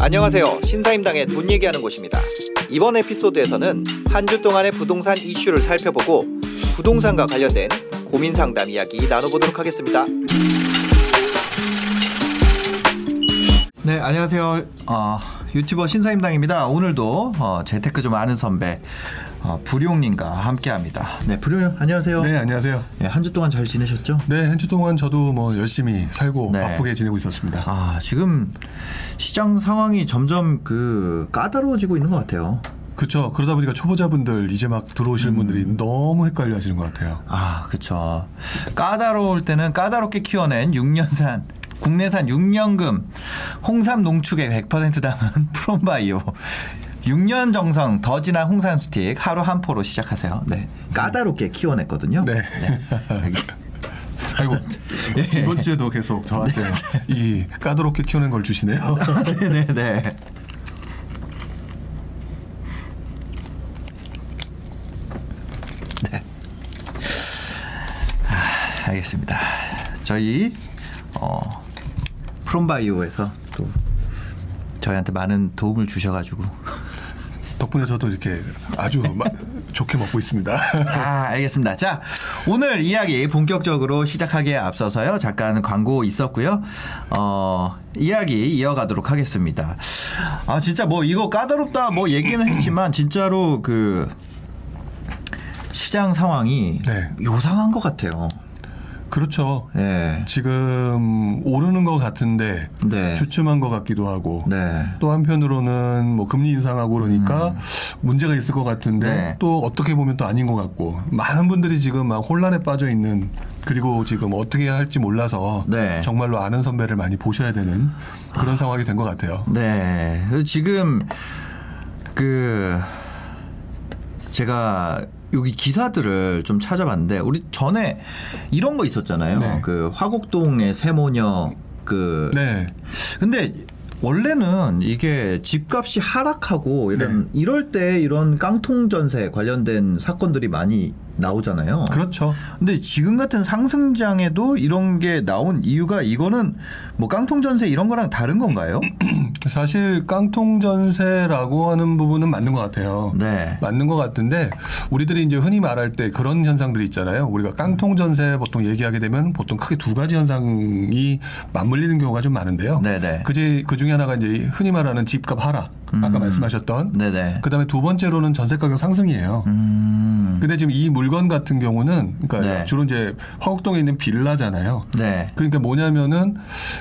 안녕하세요. 신사임당의 돈 얘기하는 곳입니다. 이번 에피소드에서는 한 주 동안의 부동산 이슈를 살펴보고 부동산과 관련된 고민 상담 이야기 나눠보도록 하겠습니다. 네, 안녕하세요. 어, 유튜버 신사임당입니다. 오늘도 어, 재테크 좀 아는 선배 어, 불용님과 함께합니다. 네, 불용 안녕하세요. 네, 안녕하세요. 네, 한주 동안 잘 지내셨죠? 네, 한 주 동안 저도 뭐 열심히 살고 네. 바쁘게 지내고 있었습니다. 아, 지금 시장 상황이 점점 그 까다로워지고 있는 것 같아요. 그렇죠. 그러다 보니까 초보자분들 이제 막 들어오시는 음. 분들이 너무 헷갈려 하시는 것 같아요. 아, 그쵸. 까다로울 때는 까다롭게 키워낸 6년산, 국내산 6년금, 홍삼 농축액 100% 담은 프롬바이오. 6년 정성 더 진한 홍삼 스틱 하루 한 포로 시작하세요. 네. 까다롭게 키워냈거든요. 네. 여기. 아이고 예. 이번 주에도 계속 저한테 이 까다롭게 키우는 걸 주시네요. 네, 네, 네. 네. 아, 알겠습니다. 저희 어 프롬바이오에서 또 저희한테 많은 도움을 주셔가지고 덕분에 저도 이렇게 아주 마- 좋게 먹고 있습니다. 아, 알겠습니다. 자, 오늘 이야기 본격적으로 시작하기에 앞서서요. 잠깐 광고 있었고요. 어, 이야기 이어가도록 하겠습니다. 아, 진짜 뭐 이거 까다롭다 뭐 얘기는 했지만 진짜로 그 시장 상황이 네. 요상한 것 같아요. 그렇죠. 예. 지금 오르는 것 같은데 네. 주춤한 것 같기도 하고 네. 또 한편으로는 뭐 금리 인상하고 그러니까 문제가 있을 것 같은데 음. 네. 또 어떻게 보면 또 아닌 것 같고 많은 분들이 지금 막 혼란에 빠져 있는 그리고 지금 어떻게 해야 할지 몰라서 네. 정말로 아는 선배를 많이 보셔야 되는 그런 상황이 된 것 같아요. 네. 그래서 지금 그 제가 여기 기사들을 좀 찾아봤는데 우리 전에 이런 거 있었잖아요. 네. 그 화곡동의 세모녀 그 네. 근데 원래는 이게 집값이 하락하고 이런 네. 이럴 때 이런 깡통 전세 관련된 사건들이 많이 나오잖아요. 그렇죠. 근데 지금 같은 상승장에도 이런 게 나온 이유가 이거는 뭐 깡통 전세 이런 거랑 다른 건가요? 사실 깡통 전세라고 하는 부분은 맞는 것 같아요. 네. 맞는 것 같은데 우리들이 이제 흔히 말할 때 그런 현상들이 있잖아요. 우리가 깡통 전세 보통 얘기하게 되면 보통 크게 두 가지 현상이 맞물리는 경우가 좀 많은데요. 네네. 그제 그 중에 하나가 이제 흔히 말하는 집값 하락 아까 말씀하셨던 음. 네네. 그다음에 두 번째로는 전세 가격 상승이에요. 음. 근데 지금 이 물건 같은 경우는 그러니까 네. 주로 이제 화곡동에 있는 빌라잖아요. 네. 그러니까 뭐냐면은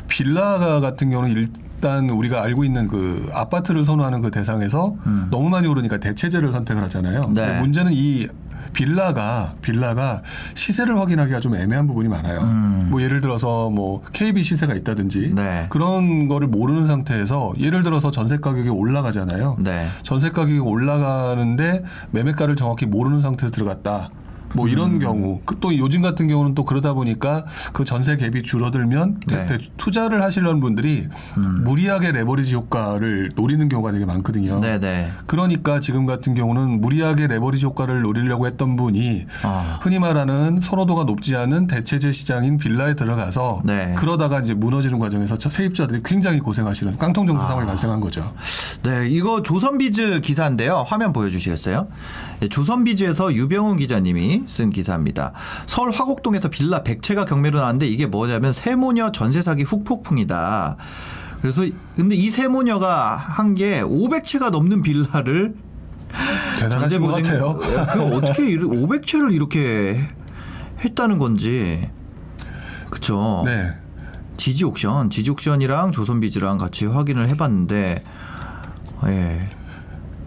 빌라 같은 경우는 일단 우리가 알고 있는 그 아파트를 선호하는 그 대상에서 너무 많이 오르니까 대체제를 선택을 하잖아요. 음. 네. 문제는 이 빌라가 빌라가 시세를 확인하기가 좀 애매한 부분이 많아요. 뭐 예를 들어서 뭐 KB 시세가 있다든지 음. 네. 그런 거를 모르는 상태에서 예를 들어서 전세 가격이 올라가잖아요. 네. 전세 가격이 올라가는데 매매가를 정확히 모르는 상태에서 들어갔다. 뭐 이런 경우 그또 요즘 같은 경우는 또 그러다 보니까 그 전세 갭이 줄어들면 네. 대- 투자를 하시려는 분들이 무리하게 레버리지 효과를 노리는 경우가 되게 많거든요. 네네. 그러니까 지금 같은 경우는 무리하게 레버리지 효과를 노리려고 했던 분이 아. 흔히 말하는 선호도가 높지 않은 대체제 시장인 빌라에 들어가서 네. 그러다가 이제 무너지는 과정에서 저 세입자들이 굉장히 고생하시는 깡통 정서 상황이 발생한 거죠. 네, 이거 조선비즈 기사인데요. 화면 보여주시겠어요? 네, 조선비즈에서 유병훈 기자님이 쓴 기사입니다. 서울 화곡동에서 빌라 100채가 경매로 나왔는데 이게 뭐냐면 세모녀 전세 사기 훅폭풍이다. 그래서 근데 이 세모녀가 한 게 500채가 넘는 빌라를 대단하신 것 같아요. 그 어떻게 500채를 이렇게 했다는 건지. 그쵸. 네. 지지 옥션, 지지 옥션이랑 조선비즈랑 같이 확인을 해봤는데, 예.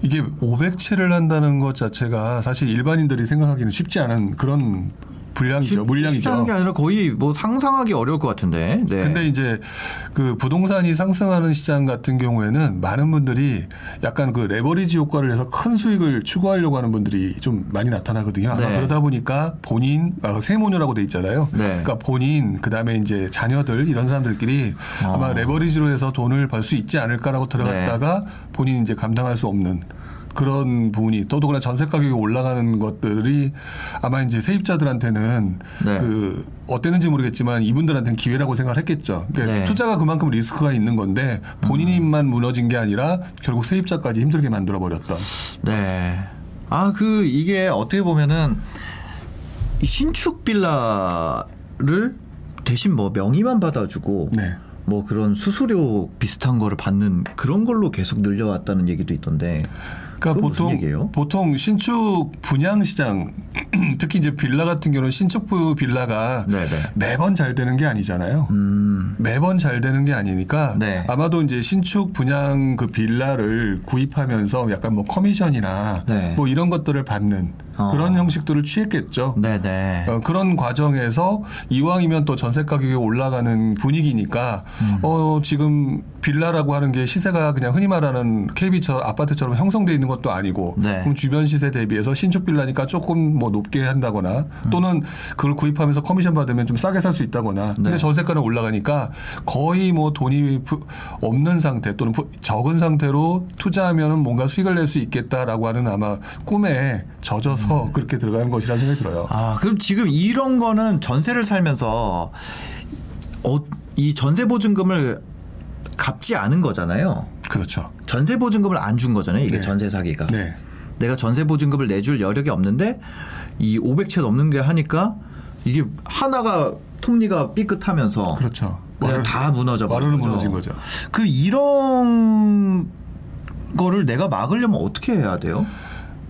이게 500채를 한다는 것 자체가 사실 일반인들이 생각하기는 쉽지 않은 그런 불량이죠. 물량이죠. 않은 게 아니라 거의 뭐 상상하기 어려울 것 같은데. 네. 근데 이제 그 부동산이 상승하는 시장 같은 경우에는 많은 분들이 약간 그 레버리지 효과를 해서 큰 수익을 추구하려고 하는 분들이 좀 많이 나타나거든요. 네. 그러다 보니까 본인 아, 세모녀라고 돼 있잖아요. 네. 그러니까 본인 그다음에 이제 자녀들 이런 사람들끼리 어. 아마 레버리지로 해서 돈을 벌 수 있지 않을까라고 들어갔다가 네. 본인이 이제 감당할 수 없는 그런 부분이 더더구나 전세 가격이 올라가는 것들이 아마 이제 세입자들한테는 네. 그 어땠는지 모르겠지만 이분들한테는 기회라고 생각을 했겠죠. 그러니까 네. 투자가 그만큼 리스크가 있는 건데 본인만 무너진 게 아니라 결국 세입자까지 힘들게 만들어 버렸던. 네. 아, 그, 이게 어떻게 보면은 이 신축 빌라를 대신 뭐 명의만 받아주고 네. 뭐 그런 수수료 비슷한 거를 받는 그런 걸로 계속 늘려왔다는 얘기도 있던데. 그러니까 보통 얘기예요? 보통 신축 분양 시장 특히 이제 빌라 같은 경우는 신축부 빌라가 네네. 매번 잘 되는 게 아니잖아요. 음. 매번 잘 되는 게 아니니까 네. 아마도 이제 신축 분양 그 빌라를 구입하면서 약간 뭐 커미션이나 네. 뭐 이런 것들을 받는 어. 그런 형식들을 취했겠죠. 네네. 어, 그런 과정에서 이왕이면 또 전세 가격이 올라가는 분위기니까 음. 어, 지금 빌라라고 하는 게 시세가 그냥 흔히 말하는 KB처럼 아파트처럼 형성돼 있는 것도 아니고 네. 그럼 주변 시세 대비해서 신축 빌라니까 조금 뭐 높게 한다거나 음. 또는 그걸 구입하면서 커미션 받으면 좀 싸게 살 수 있다거나 근데 네. 전세가는 올라가니까 거의 뭐 돈이 부- 없는 상태 또는 부- 적은 상태로 투자하면은 뭔가 수익을 낼 수 있겠다라고 하는 아마 꿈에 젖어서 그렇게 들어가는 것이라는 생각이 들어요. 음. 아, 그럼 지금 이런 거는 전세를 살면서 어, 이 전세 보증금을 갚지 않은 거잖아요. 그렇죠. 전세 보증금을 안 준 거잖아요. 이게 네. 전세 사기가. 네. 내가 전세 보증금을 내줄 여력이 없는데 이 500채 넘는 게 하니까 이게 하나가 톱니가 삐끗하면서 그렇죠. 그냥 다 무너져 버린 거죠. 무너진 거죠. 그 이런 거를 내가 막으려면 어떻게 해야 돼요?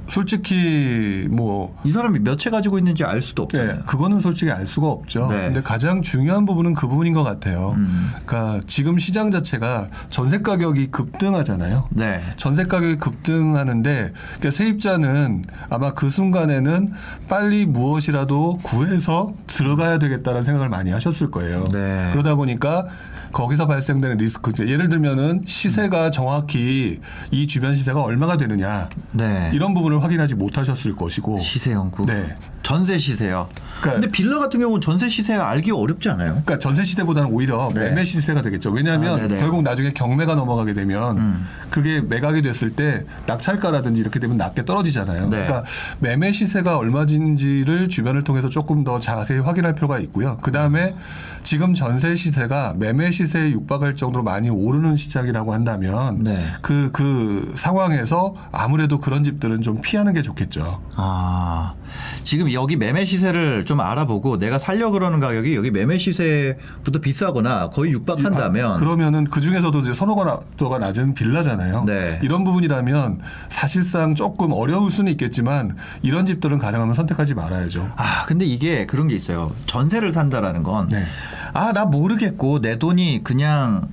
솔직히 뭐 이 사람이 몇 채 가지고 있는지 알 수도 없잖아요. 네, 그거는 솔직히 알 수가 없죠. 네. 근데 가장 중요한 부분은 그 부분인 것 같아요. 음. 그러니까 지금 시장 자체가 전세 가격이 급등하잖아요. 네. 전세 가격이 급등하는데 그러니까 세입자는 아마 그 순간에는 빨리 무엇이라도 구해서 들어가야 되겠다는 생각을 많이 하셨을 거예요. 네. 그러다 보니까 거기서 발생되는 리스크 예를 들면은 시세가 정확히 이 주변 시세가 얼마가 되느냐 네. 이런 부분을 확인하지 못하셨을 것이고 시세 연구. 네. 전세 시세요. 그러니까- 근데 빌라 같은 경우는 전세 시세가 알기 어렵지 않아요? 그러니까 전세 시대보다는 오히려 네. 매매 시세가 되겠죠. 왜냐하면 아, 네네. 결국 나중에 경매가 넘어가게 되면 음. 그게 매각이 됐을 때 낙찰가라든지 이렇게 되면 낮게 떨어지잖아요. 네. 그러니까 매매 시세가 얼마인지를 주변을 통해서 조금 더 자세히 확인할 필요가 있고요. 그 다음에 지금 전세 시세가 매매 시세에 육박할 정도로 많이 오르는 시장이라고 한다면 네. 그, 그 상황에서 아무래도 그런 집들은 좀 피하는 게 좋겠죠. 아, 지금 여기 매매 시세를 좀 알아보고 내가 살려 그러는 가격이 여기 매매 시세부터 비싸거나 거의 육박한다면 아, 그러면은 그 중에서도 이제 선호가도가 낮은 빌라잖아요. 네. 이런 부분이라면 사실상 조금 어려울 수는 있겠지만 이런 집들은 가능하면 선택하지 말아야죠. 아, 근데 이게 그런 게 있어요. 전세를 산다라는 건 네. 아, 나 모르겠고 내 돈이 그냥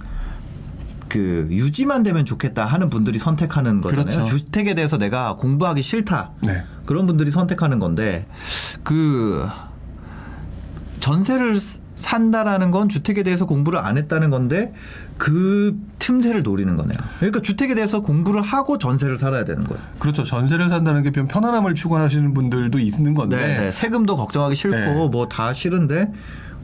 그 유지만 되면 좋겠다 하는 분들이 선택하는 거잖아요. 그렇죠. 주택에 대해서 내가 공부하기 싫다. 네. 그런 분들이 선택하는 건데 그 전세를 스- 산다라는 건 주택에 대해서 공부를 안 했다는 건데 그 틈새를 노리는 거네요. 그러니까 주택에 대해서 공부를 하고 전세를 살아야 되는 거예요. 그렇죠. 전세를 산다는 게좀 편안함을 추구하시는 분들도 있는 건데 네, 네. 세금도 걱정하기 싫고 네. 뭐다 싫은데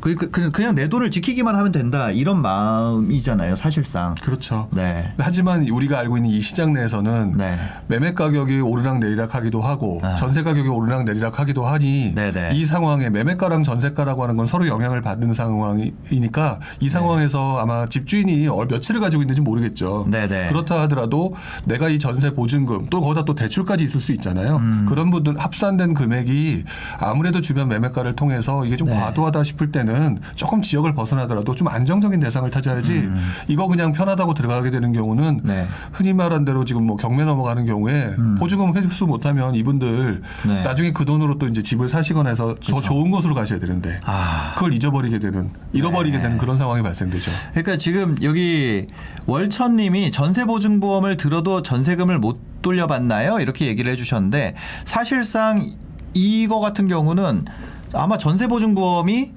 그, 그, 그- 그냥 내 돈을 지키기만 하면 된다 이런 마음이잖아요 사실상. 그렇죠. 네. 하지만 우리가 알고 있는 이 시장 내에서는 네. 매매 가격이 오르락 내리락 하기도 하고 아. 전세 가격이 오르락 내리락 하기도 하니 네네. 이 상황에 매매가랑 전세가라고 하는 건 서로 영향을 받는 상황이니까 네. 이 상황에서 아마 집주인이 얼- 몇 채를 가지고 있는지 모르겠죠. 네네. 그렇다 하더라도 내가 이 전세 보증금 또 거기다 또 대출까지 있을 수 있잖아요. 음. 그런 분들 합산된 금액이 아무래도 주변 매매가를 통해서 이게 좀 네. 과도하다 싶을 때는 조금 지역을 벗어나더라도 좀 안정적인 대상을 찾아야지 이거 그냥 편하다고 들어가게 되는 경우는 음. 네. 흔히 말한 대로 지금 뭐 경매 넘어가는 경우에 보증금 회수 못하면 이분들 네. 나중에 그 돈으로 또 이제 집을 사시거나 해서 더 좋은 곳으로 가셔야 되는데 아. 그걸 잊어버리게 되는 잃어버리게 네. 되는 그런 상황이 발생되죠. 그러니까 지금 여기 월천님이 전세보증보험을 들어도 전세금을 못 돌려받나요? 이렇게 얘기를 해주셨는데 사실상 이거 같은 경우는 아마 전세보증보험이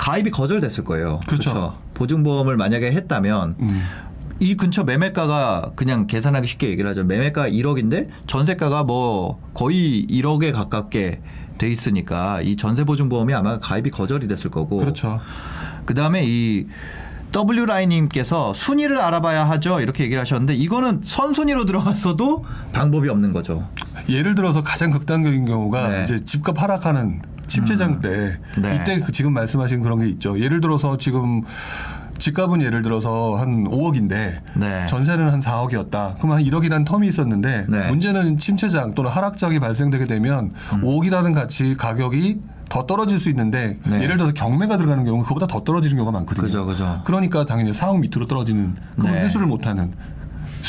가입이 거절됐을 거예요. 그렇죠. 보증보험을 만약에 했다면 음. 이 근처 매매가가 그냥 계산하기 쉽게 얘기를 하죠. 매매가 1억인데 전세가가 뭐 거의 1억에 가깝게 돼 있으니까 이 전세보증보험이 아마 가입이 거절이 됐을 거고. 그렇죠. 그 다음에 이 W 라인님께서 순위를 알아봐야 하죠 이렇게 얘기를 하셨는데 이거는 선순위로 들어갔어도 방법이 없는 거죠. 예를 들어서 가장 극단적인 경우가 네. 이제 집값 하락하는 침체장 때 네. 이때 그 지금 말씀하신 그런 게 있죠. 예를 들어서 지금 집값은 예를 들어서 한 5억인데 네. 전세는 한 4억이었다. 그럼 한 1억이라는 텀이 있었는데 네. 음. 문제는 침체장 또는 하락장이 발생되게 되면 5억이라는 가치 가격이 더 떨어질 수 있는데 네. 예를 들어서 경매가 들어가는 경우는 그보다 더 떨어지는 경우가 많거든요. 그죠, 그죠. 그러니까 당연히 4억 밑으로 떨어지는 그걸 네. 회수를 못하는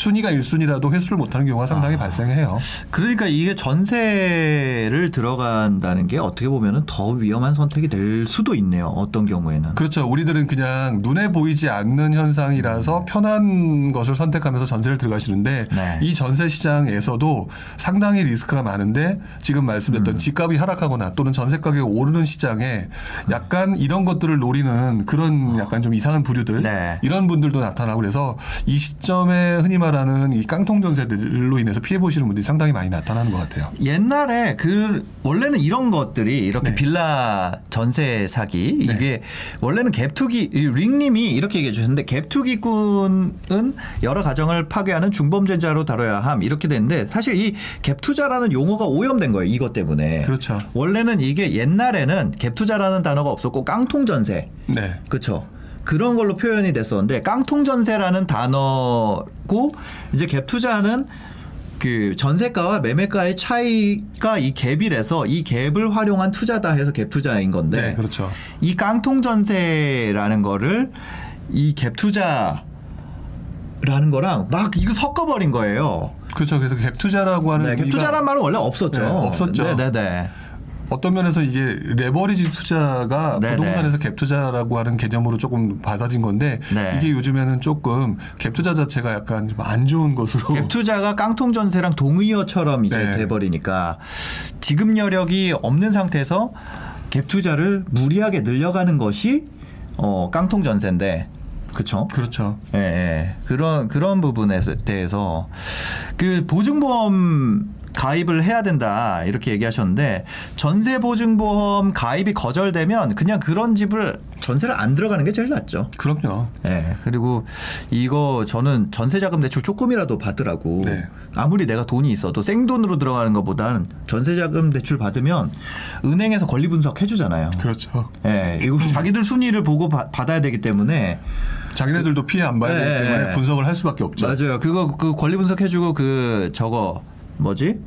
순위가 1순위라도 회수를 못하는 경우가 아. 상당히 발생해요. 그러니까 이게 전세를 들어간다는 게 어떻게 보면은 더 위험한 선택이 될 수도 있네요. 어떤 경우에는. 그렇죠. 우리들은 그냥 눈에 보이지 않는 현상이라서 편한 것을 선택하면서 전세를 들어가시는데 네. 이 전세 시장에서도 상당히 리스크가 많은데 지금 음. 말씀드렸던 집값이 하락하거나 또는 전세 가격이 오르는 시장에 약간 이런 것들을 노리는 그런 약간 좀 이상한 부류들 네. 이런 분들도 나타나고 그래서 이 시점에 흔히 말하는 이 깡통 전세들로 인해서 피해 보시는 분들이 상당히 많이 나타나는 것 같아요. 옛날에 그 원래는 이런 것들이 이렇게 네. 빌라 전세 사기 네. 이게 원래는 갭투기 이 링님이 이렇게 얘기해 주셨는데 갭투기꾼은 여러 가정을 파괴하는 중범죄자로 다뤄야 함 이렇게 됐는데 사실 이 갭투자라는 용어가 오염된 거예요 이것 때문에 그렇죠. 원래는 이게 옛날에는 갭투자라는 단어가 없었고 깡통 전세 네. 그렇죠. 그런 걸로 표현이 됐었는데 깡통 전세라는 단어고 이제 갭 투자는 그 전세가와 매매가의 차이가 이 갭이라서 이 갭을 활용한 투자다 해서 갭 투자인 건데 네, 그렇죠. 이 깡통 전세라는 거를 이 갭 투자라는 거랑 막 이거 섞어 버린 거예요. 그렇죠. 그래서 갭 투자라고 하는 네, 갭 투자란 말은 원래 없었죠. 네, 없었죠. 네 네 네. 어떤 면에서 이게 레버리지 투자가 네네. 부동산에서 갭 투자라고 하는 개념으로 조금 받아진 건데 네. 이게 요즘에는 조금 갭 투자 자체가 약간 좀 안 좋은 것으로 갭 투자가 깡통 전세랑 동의어처럼 이제 네. 돼버리니까 지급 여력이 없는 상태에서 갭 투자를 무리하게 늘려가는 것이 어 깡통 전세인데 그렇죠. 그렇죠. 예, 예. 그런 그런 부분에 대해서 그 보증보험 가입을 해야 된다 이렇게 얘기하셨는데 전세 보증보험 가입이 거절되면 그냥 그런 집을 전세를 안 들어가는 게 제일 낫죠. 그럼요. 예. 그리고 이거 저는 전세자금 대출 조금이라도 받으라고. 네. 아무리 내가 돈이 있어도 생돈으로 들어가는 것보다는 전세자금 대출 받으면 은행에서 권리 분석 해주잖아요. 그렇죠. 예. 그리고 자기들 순위를 보고 받- 받아야 되기 때문에 자기네들도 피해 안 봐야 네. 되기 때문에 분석을 할 수밖에 없죠. 맞아요. 그거 그 권리 분석해주고 그 저거 뭐지?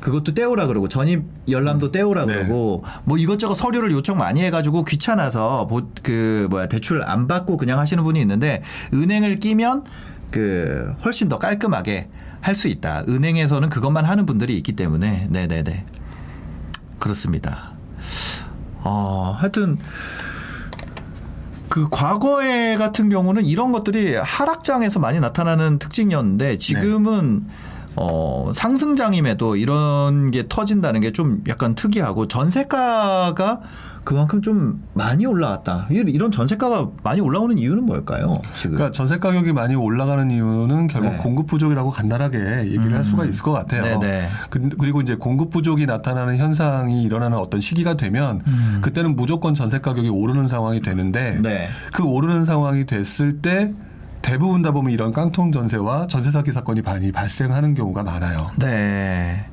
그것도 떼오라 그러고 전입 열람도 떼오라 네. 그러고 뭐 이것저것 서류를 요청 많이 해가지고 귀찮아서 보- 그 뭐야 대출 안 받고 그냥 하시는 분이 있는데 은행을 끼면 그 훨씬 더 깔끔하게 할 수 있다. 은행에서는 그것만 하는 분들이 있기 때문에 네네네 그렇습니다. 어 하여튼 그 과거에 같은 경우는 이런 것들이 하락장에서 많이 나타나는 특징이었는데 지금은 어 상승장임에도 이런 게 터진다는 게 좀 약간 특이하고 전세가가 그만큼 좀 많이 올라왔다. 이- 이런 전세가가 많이 올라오는 이유는 뭘까요? 지금. 그러니까 전세 가격이 많이 올라가는 이유는 결국 네. 공급 부족이라고 간단하게 얘기를 할 수가 있을 것 같아요. 네네. 그- 그리고 이제 공급 부족이 나타나는 현상이 일어나는 어떤 시기가 되면 그때는 무조건 전세 가격이 오르는 상황이 되는데 네. 그 오르는 상황이 됐을 때 대부분 다 보면 이런 깡통 전세와 전세 사기 사건이 많이 발생하는 경우가 많아요. 네.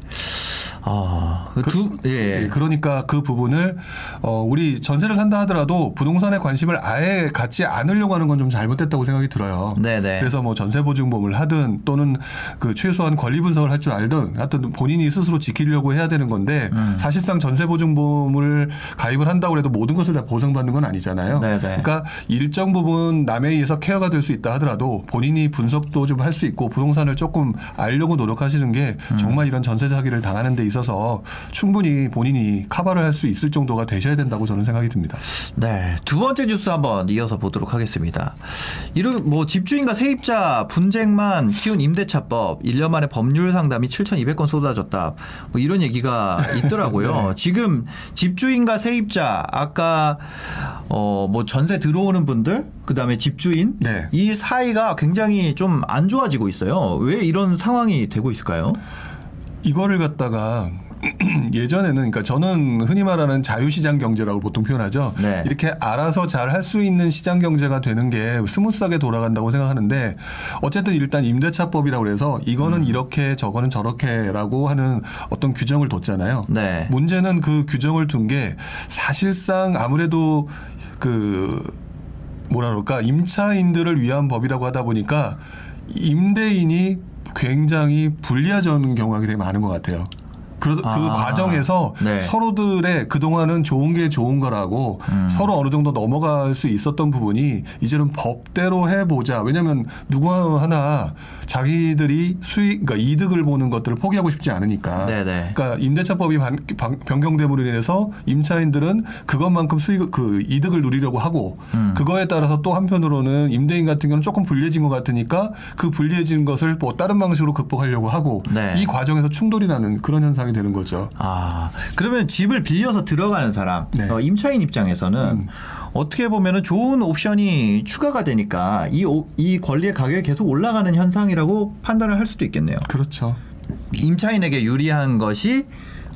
어, 그 두, 예. 예, 그러니까 그 부분을 어 우리 전세를 산다 하더라도 부동산에 관심을 아예 갖지 않으려고 하는 건 좀 잘못됐다고 생각이 들어요. 네네. 그래서 뭐 전세 보증보험을 하든 또는 그 최소한 권리 분석을 할 줄 알든 하여튼 본인이 스스로 지키려고 해야 되는 건데 음. 사실상 전세 보증보험을 가입을 한다고 해도 모든 것을 다 보상받는 건 아니잖아요. 네네. 그러니까 일정 부분 남에 의해서 케어가 될 수 있다 하더라도 본인이 분석도 좀 할 수 있고 부동산을 조금 알려고 노력하시는 게 음. 정말 이런 전세 사기를 당하는 데 있어서 충분히 본인이 커버를 할 수 있을 정도가 되셔야 된다고 저는 생각이 듭니다. 네. 두 번째 뉴스 한번 이어서 보도록 하겠습니다. 이런 뭐 집주인과 세입자 분쟁만 키운 임대차법 1년 만에 법률 상담이 7,200건 쏟아졌다. 뭐 이런 얘기가 있더라고요. 지금 집주인과 세입자 아까 어 뭐 전세 들어오는 분들 그다음에 집주인 네. 이 사이가 굉장히 좀 안 좋아지고 있어요. 왜 이런 상황이 되고 있을까요? 이거를 갖다가 예전에는 그러니까 저는 흔히 말하는 자유시장 경제라고 보통 표현하죠. 네. 이렇게 알아서 잘 할 수 있는 시장 경제가 되는 게 smooth하게 돌아간다고 생각하는데 어쨌든 일단 임대차법이라고 그래서 이거는 이렇게 저거는 저렇게라고 하는 어떤 규정을 뒀잖아요. 네. 문제는 그 규정을 둔 게 사실상 아무래도 그 뭐라 그럴까 임차인들을 위한 법이라고 하다 보니까 임대인이 굉장히 불리해지는 경우가 되게 많은 것 같아요. 그, 그 아, 과정에서 네. 서로들의 그동안은 좋은 게 좋은 거라고 음. 서로 어느 정도 넘어갈 수 있었던 부분이 이제는 법대로 해보자. 왜냐하면 누구 하나 자기들이 수익, 그러니까 이득을 보는 것들을 포기하고 싶지 않으니까. 네네. 그러니까 임대차법이 반- 방- 변경됨으로 인해서 임차인들은 그것만큼 수익 그 이득을 누리려고 하고 음. 그거에 따라서 또 한편으로는 임대인 같은 경우는 조금 불리해진 것 같으니까 그 불리해진 것을 뭐 다른 방식으로 극복하려고 하고 네. 이 과정에서 충돌이 나는 그런 현상이 되는 거죠. 아, 그러면 집을 빌려서 들어가는 사람, 네. 어, 임차인 입장에서는 음. 어떻게 보면은 좋은 옵션이 추가가 되니까 이, 오- 이 권리의 가격이 계속 올라가는 현상이라고 판단을 할 수도 있겠네요. 그렇죠. 임차인에게 유리한 것이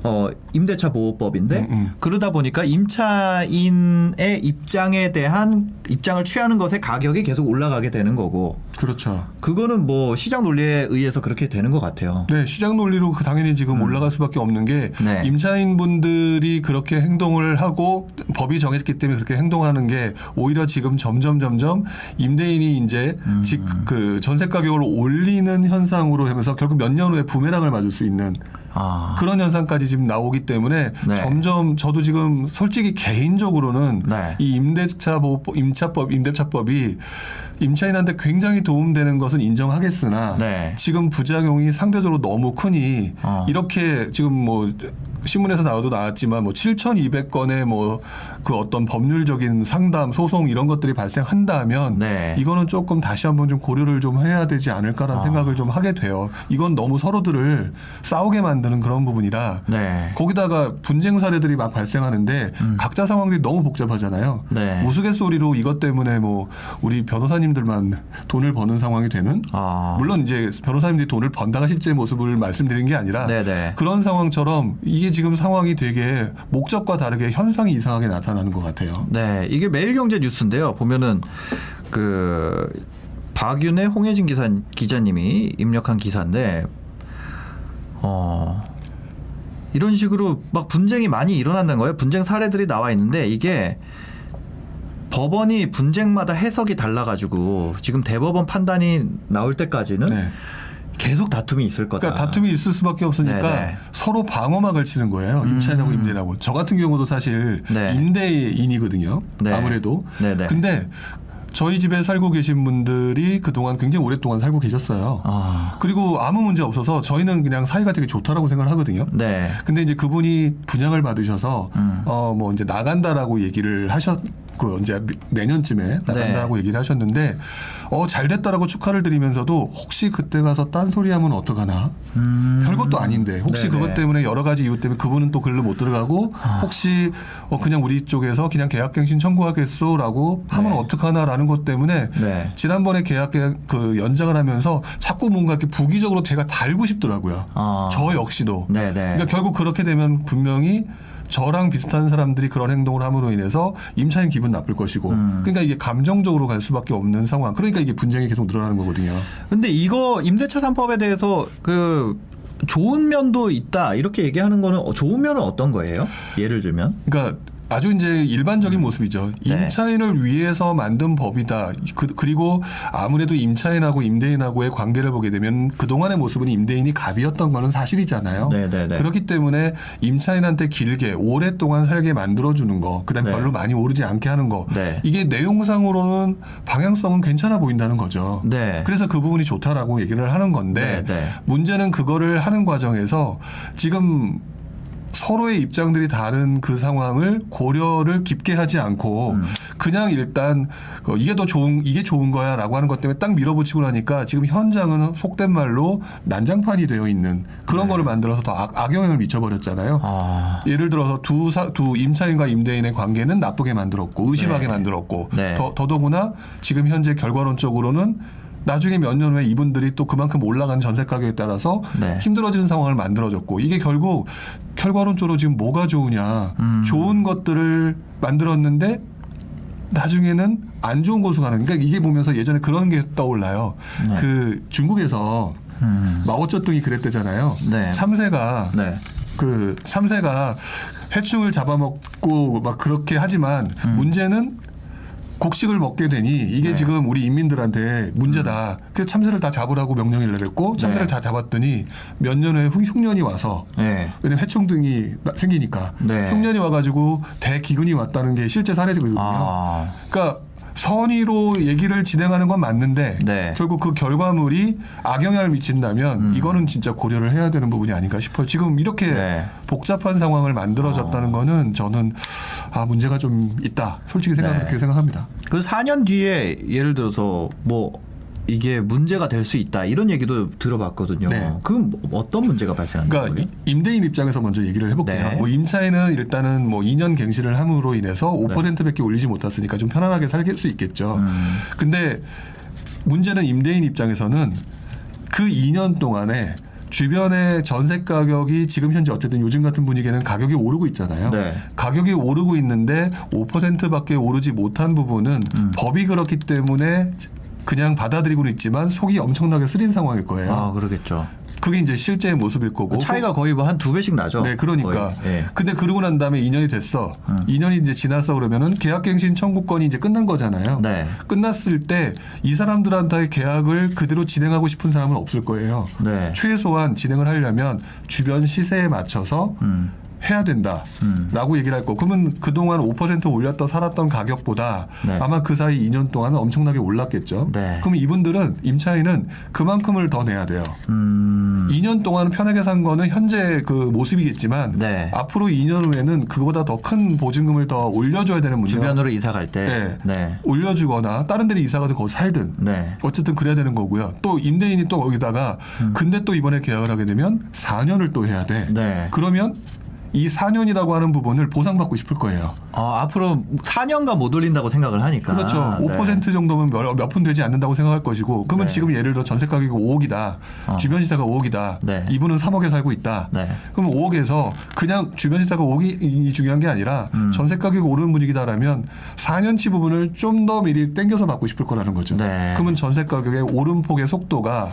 어, 임대차 보호법인데 음, 음. 그러다 보니까 임차인의 입장에 대한 입장을 취하는 것의 가격이 계속 올라가게 되는 거고 그렇죠. 그거는 뭐 시장 논리에 의해서 그렇게 되는 것 같아요. 네, 시장 논리로 그 당연히 지금 올라갈 수밖에 없는 게 음. 네. 임차인분들이 그렇게 행동을 하고 법이 정했기 때문에 그렇게 행동하는 게 오히려 지금 점점 점점 임대인이 이제 음. 직그 전세 가격을 올리는 현상으로 하면서 결국 몇 년 후에 부메랑을 맞을 수 있는 아, 그런 현상까지 지금 나오기 때문에 네. 점점 저도 지금 솔직히 개인적으로는 네. 이 임대차 보호법, 임차법, 임대차법이 임차인한테 굉장히 도움되는 것은 인정하겠으나 네. 지금 부작용이 상대적으로 너무 크니 어. 이렇게 지금 뭐 신문에서 나와도 나왔지만 뭐 7,200건의 뭐 그 어떤 법률적인 상담, 소송 이런 것들이 발생한다면 네. 이거는 조금 다시 한번 좀 고려를 좀 해야 되지 않을까라는 아. 생각을 좀 하게 돼요. 이건 너무 서로들을 싸우게 만드는 그런 부분이라 네. 거기다가 분쟁 사례들이 막 발생하는데 각자 상황들이 너무 복잡하잖아요. 음. 네. 우스갯소리로 이것 때문에 뭐 우리 변호사님들만 돈을 버는 상황이 되는 아. 물론 이제 변호사님들이 돈을 번다가 실제 모습을 말씀드린 게 아니라 네네. 그런 상황처럼 이게 지금 상황이 되게 목적과 다르게 현상이 이상하게 나타나는 것 같아요. 네, 이게 매일경제 뉴스인데요. 보면은 그 박윤의 홍혜진 기사 기자님이 입력한 기사인데 어 이런 식으로 막 분쟁이 많이 일어난다는 거예요. 분쟁 사례들이 나와 있는데 이게 법원이 분쟁마다 해석이 달라가지고 지금 대법원 판단이 나올 때까지는 네. 계속 다툼이 있을 거다. 그러니까 다툼이 있을 수밖에 없으니까 네네. 서로 방어막을 치는 거예요. 임차인하고 임대인하고. 저 같은 경우도 사실 네. 임대인이거든요. 네. 아무래도. 네네. 근데 저희 집에 살고 계신 분들이 그동안 굉장히 오랫동안 살고 계셨어요. 아, 그리고 아무 문제 없어서 저희는 그냥 사이가 되게 좋다라고 생각을 하거든요. 네. 근데 이제 그분이 분양을 받으셔서 음. 어뭐 이제 나간다라고 얘기를 하셨고 이제 내년쯤에 나간다라고 얘기를 하셨는데 어 잘 됐다라고 축하를 드리면서도 혹시 그때 가서 딴 소리 하면 어떡하나 음. 별것도 아닌데 혹시 네네. 그것 때문에 여러 가지 이유 때문에 그분은 또 글로 못 들어가고 아. 혹시 어 그냥 우리 쪽에서 그냥 계약갱신 청구하겠소라고 하면 네. 어떡하나라는 것 때문에 네. 지난번에 계약 그 연장을 하면서 자꾸 뭔가 이렇게 부기적으로 제가 달고 싶더라고요. 아. 저 역시도. 네네. 그러니까 결국 그렇게 되면 분명히 저랑 비슷한 사람들이 그런 행동을 함으로 인해서 임차인 기분 나쁠 것이고 음. 그러니까 이게 감정적으로 갈 수밖에 없는 상황 그러니까 이게 분쟁이 계속 늘어나는 거거든요. 근데 이거 임대차 3법에 대해서 그 좋은 면도 있다 이렇게 얘기하는 거는 어, 좋은 면은 어떤 거예요? 예를 들면 그러니까 아주 이제 일반적인 모습이죠. 네. 임차인을 위해서 만든 법이다. 그, 리고 아무래도 임차인하고 임대인하고의 관계를 보게 되면 그동안의 모습은 임대인이 갑이었던 거는 사실이잖아요. 네, 네, 네. 그렇기 때문에 임차인한테 길게 오랫동안 살게 만들어주는 거, 그다음에 네. 별로 많이 오르지 않게 하는 거, 네. 이게 내용상으로는 방향성은 괜찮아 보인다는 거죠. 네. 그래서 그 부분이 좋다라고 얘기를 하는 건데 네, 네. 문제는 그거를 하는 과정에서 지금 서로의 입장들이 다른 그 상황을 고려를 깊게 하지 않고 음. 그냥 일단 그 이게 더 좋은 이게 좋은 거야라고 하는 것 때문에 딱 밀어붙이고 나니까 지금 현장은 속된 말로 난장판이 되어 있는 그런 거를 만들어서 더 악, 악영향을 미쳐버렸잖아요. 네. 아. 예를 들어서 두, 사, 두 임차인과 임대인의 관계는 나쁘게 만들었고 의심하게 네. 만들었고 네. 더, 더더구나 지금 현재 결과론적으로는 나중에 몇 년 후에 이분들이 또 그만큼 올라간 전세 가격에 따라서 네. 힘들어지는 상황을 만들어졌고 이게 결국 결과론적으로 지금 뭐가 좋으냐 음. 좋은 것들을 만들었는데 나중에는 안 좋은 곳으로 가는 그러니까 이게 보면서 예전에 그런 게 떠올라요. 네. 그 중국에서 음. 마오쩌둥이 그랬대잖아요. 네. 참새가 네. 그 참새가 해충을 잡아먹고 막 그렇게 하지만 문제는 곡식을 먹게 되니 이게 음. 네. 지금 우리 인민들한테 문제다. 그래서 참새를 다 잡으라고 명령을 내렸고 참새를 네. 다 잡았더니 몇 년 후에 흉- 흉년이 와서 네. 왜냐면 해충 등이 나- 생기니까 네. 흉년이 와가지고 대기근이 왔다는 게 실제 사례거든요. 아. 그러니까 선의로 얘기를 진행하는 건 맞는데 네. 결국 그 결과물이 악영향을 미친다면 음. 이거는 진짜 고려를 해야 되는 부분이 아닌가 싶어요. 지금 이렇게 네. 복잡한 상황을 만들어졌다는 거는 저는 아 문제가 좀 있다. 솔직히 생각 네. 그렇게 생각합니다. 그 4년 뒤에 예를 들어서 뭐 이게 문제가 될 수 있다 이런 얘기도 들어봤거든요. 네. 그건 뭐 어떤 문제가 발생하는 그러니까 거예요? 이- 임대인 입장에서 먼저 얘기를 해볼게요. 네. 뭐 임차인은 일단은 뭐 2년 갱신을 함으로 인해서 5%밖에 올리지 못했으니까 좀 편안하게 살수 있겠죠. 음. 근데 문제는 임대인 입장에서는 그 2년 동안에 주변의 전세 가격이 지금 현재 어쨌든 요즘 같은 분위기에는 가격이 오르고 있잖아요. 네. 가격이 오르고 있는데 5%밖에 오르지 못한 부분은 음. 법이 그렇기 때문에 그냥 받아들이고는 있지만 속이 엄청나게 쓰린 상황일 거예요. 아 그러겠죠. 그게 이제 실제의 모습일 거고 차이가 거의 뭐 한 두 배씩 나죠. 네, 그러니까. 예. 근데 그러고 난 다음에 2년이 됐어. 음. 2년이 이제 지났어 그러면은 계약갱신 청구권이 이제 끝난 거잖아요. 네. 끝났을 때 이 사람들한테 계약을 그대로 진행하고 싶은 사람은 없을 거예요. 네. 최소한 진행을 하려면 주변 시세에 맞춰서 음. 해야 된다. 음. 라고 얘기를 할 거. 그러면 그동안 5% 올렸다 살았던 가격보다 네. 아마 그 사이 2년 동안은 엄청나게 올랐겠죠. 네. 그럼 이분들은 임차인은 그만큼을 더 내야 돼요. 음. 2년 동안 편하게 산 거는 현재 그 모습이겠지만 네. 앞으로 2년 후에는 그거보다 더 큰 보증금을 더 올려줘야 되는 문제가 주변으로 이사 갈 때. 네. 네. 올려주거나 다른 데로 이사 가도 거기 살든 네. 어쨌든 그래야 되는 거고요. 또 임대인이 또 거기다가 근데 또 이번에 계약을 하게 되면 4년을 또 해야 돼. 음. 네. 그러면 이 4년이라고 하는 부분을 보상받고 싶을 거예요. 어, 앞으로 4년간 못 올린다고 생각을 하니까. 그렇죠. 네. 5% 정도면 몇 푼 되지 않는다고 생각할 것이고, 그러면 네. 지금 예를 들어 전세 가격이 5억이다. 어. 주변 시세가 5억이다. 네. 이분은 3억에 살고 있다. 네. 그럼 5억에서 그냥 주변 시세가 5억이 중요한 게 아니라 음. 전세 가격이 오르는 분위기다라면 4년치 부분을 좀 더 미리 땡겨서 받고 싶을 거라는 거죠. 네. 그러면 전세 가격의 오름폭의 속도가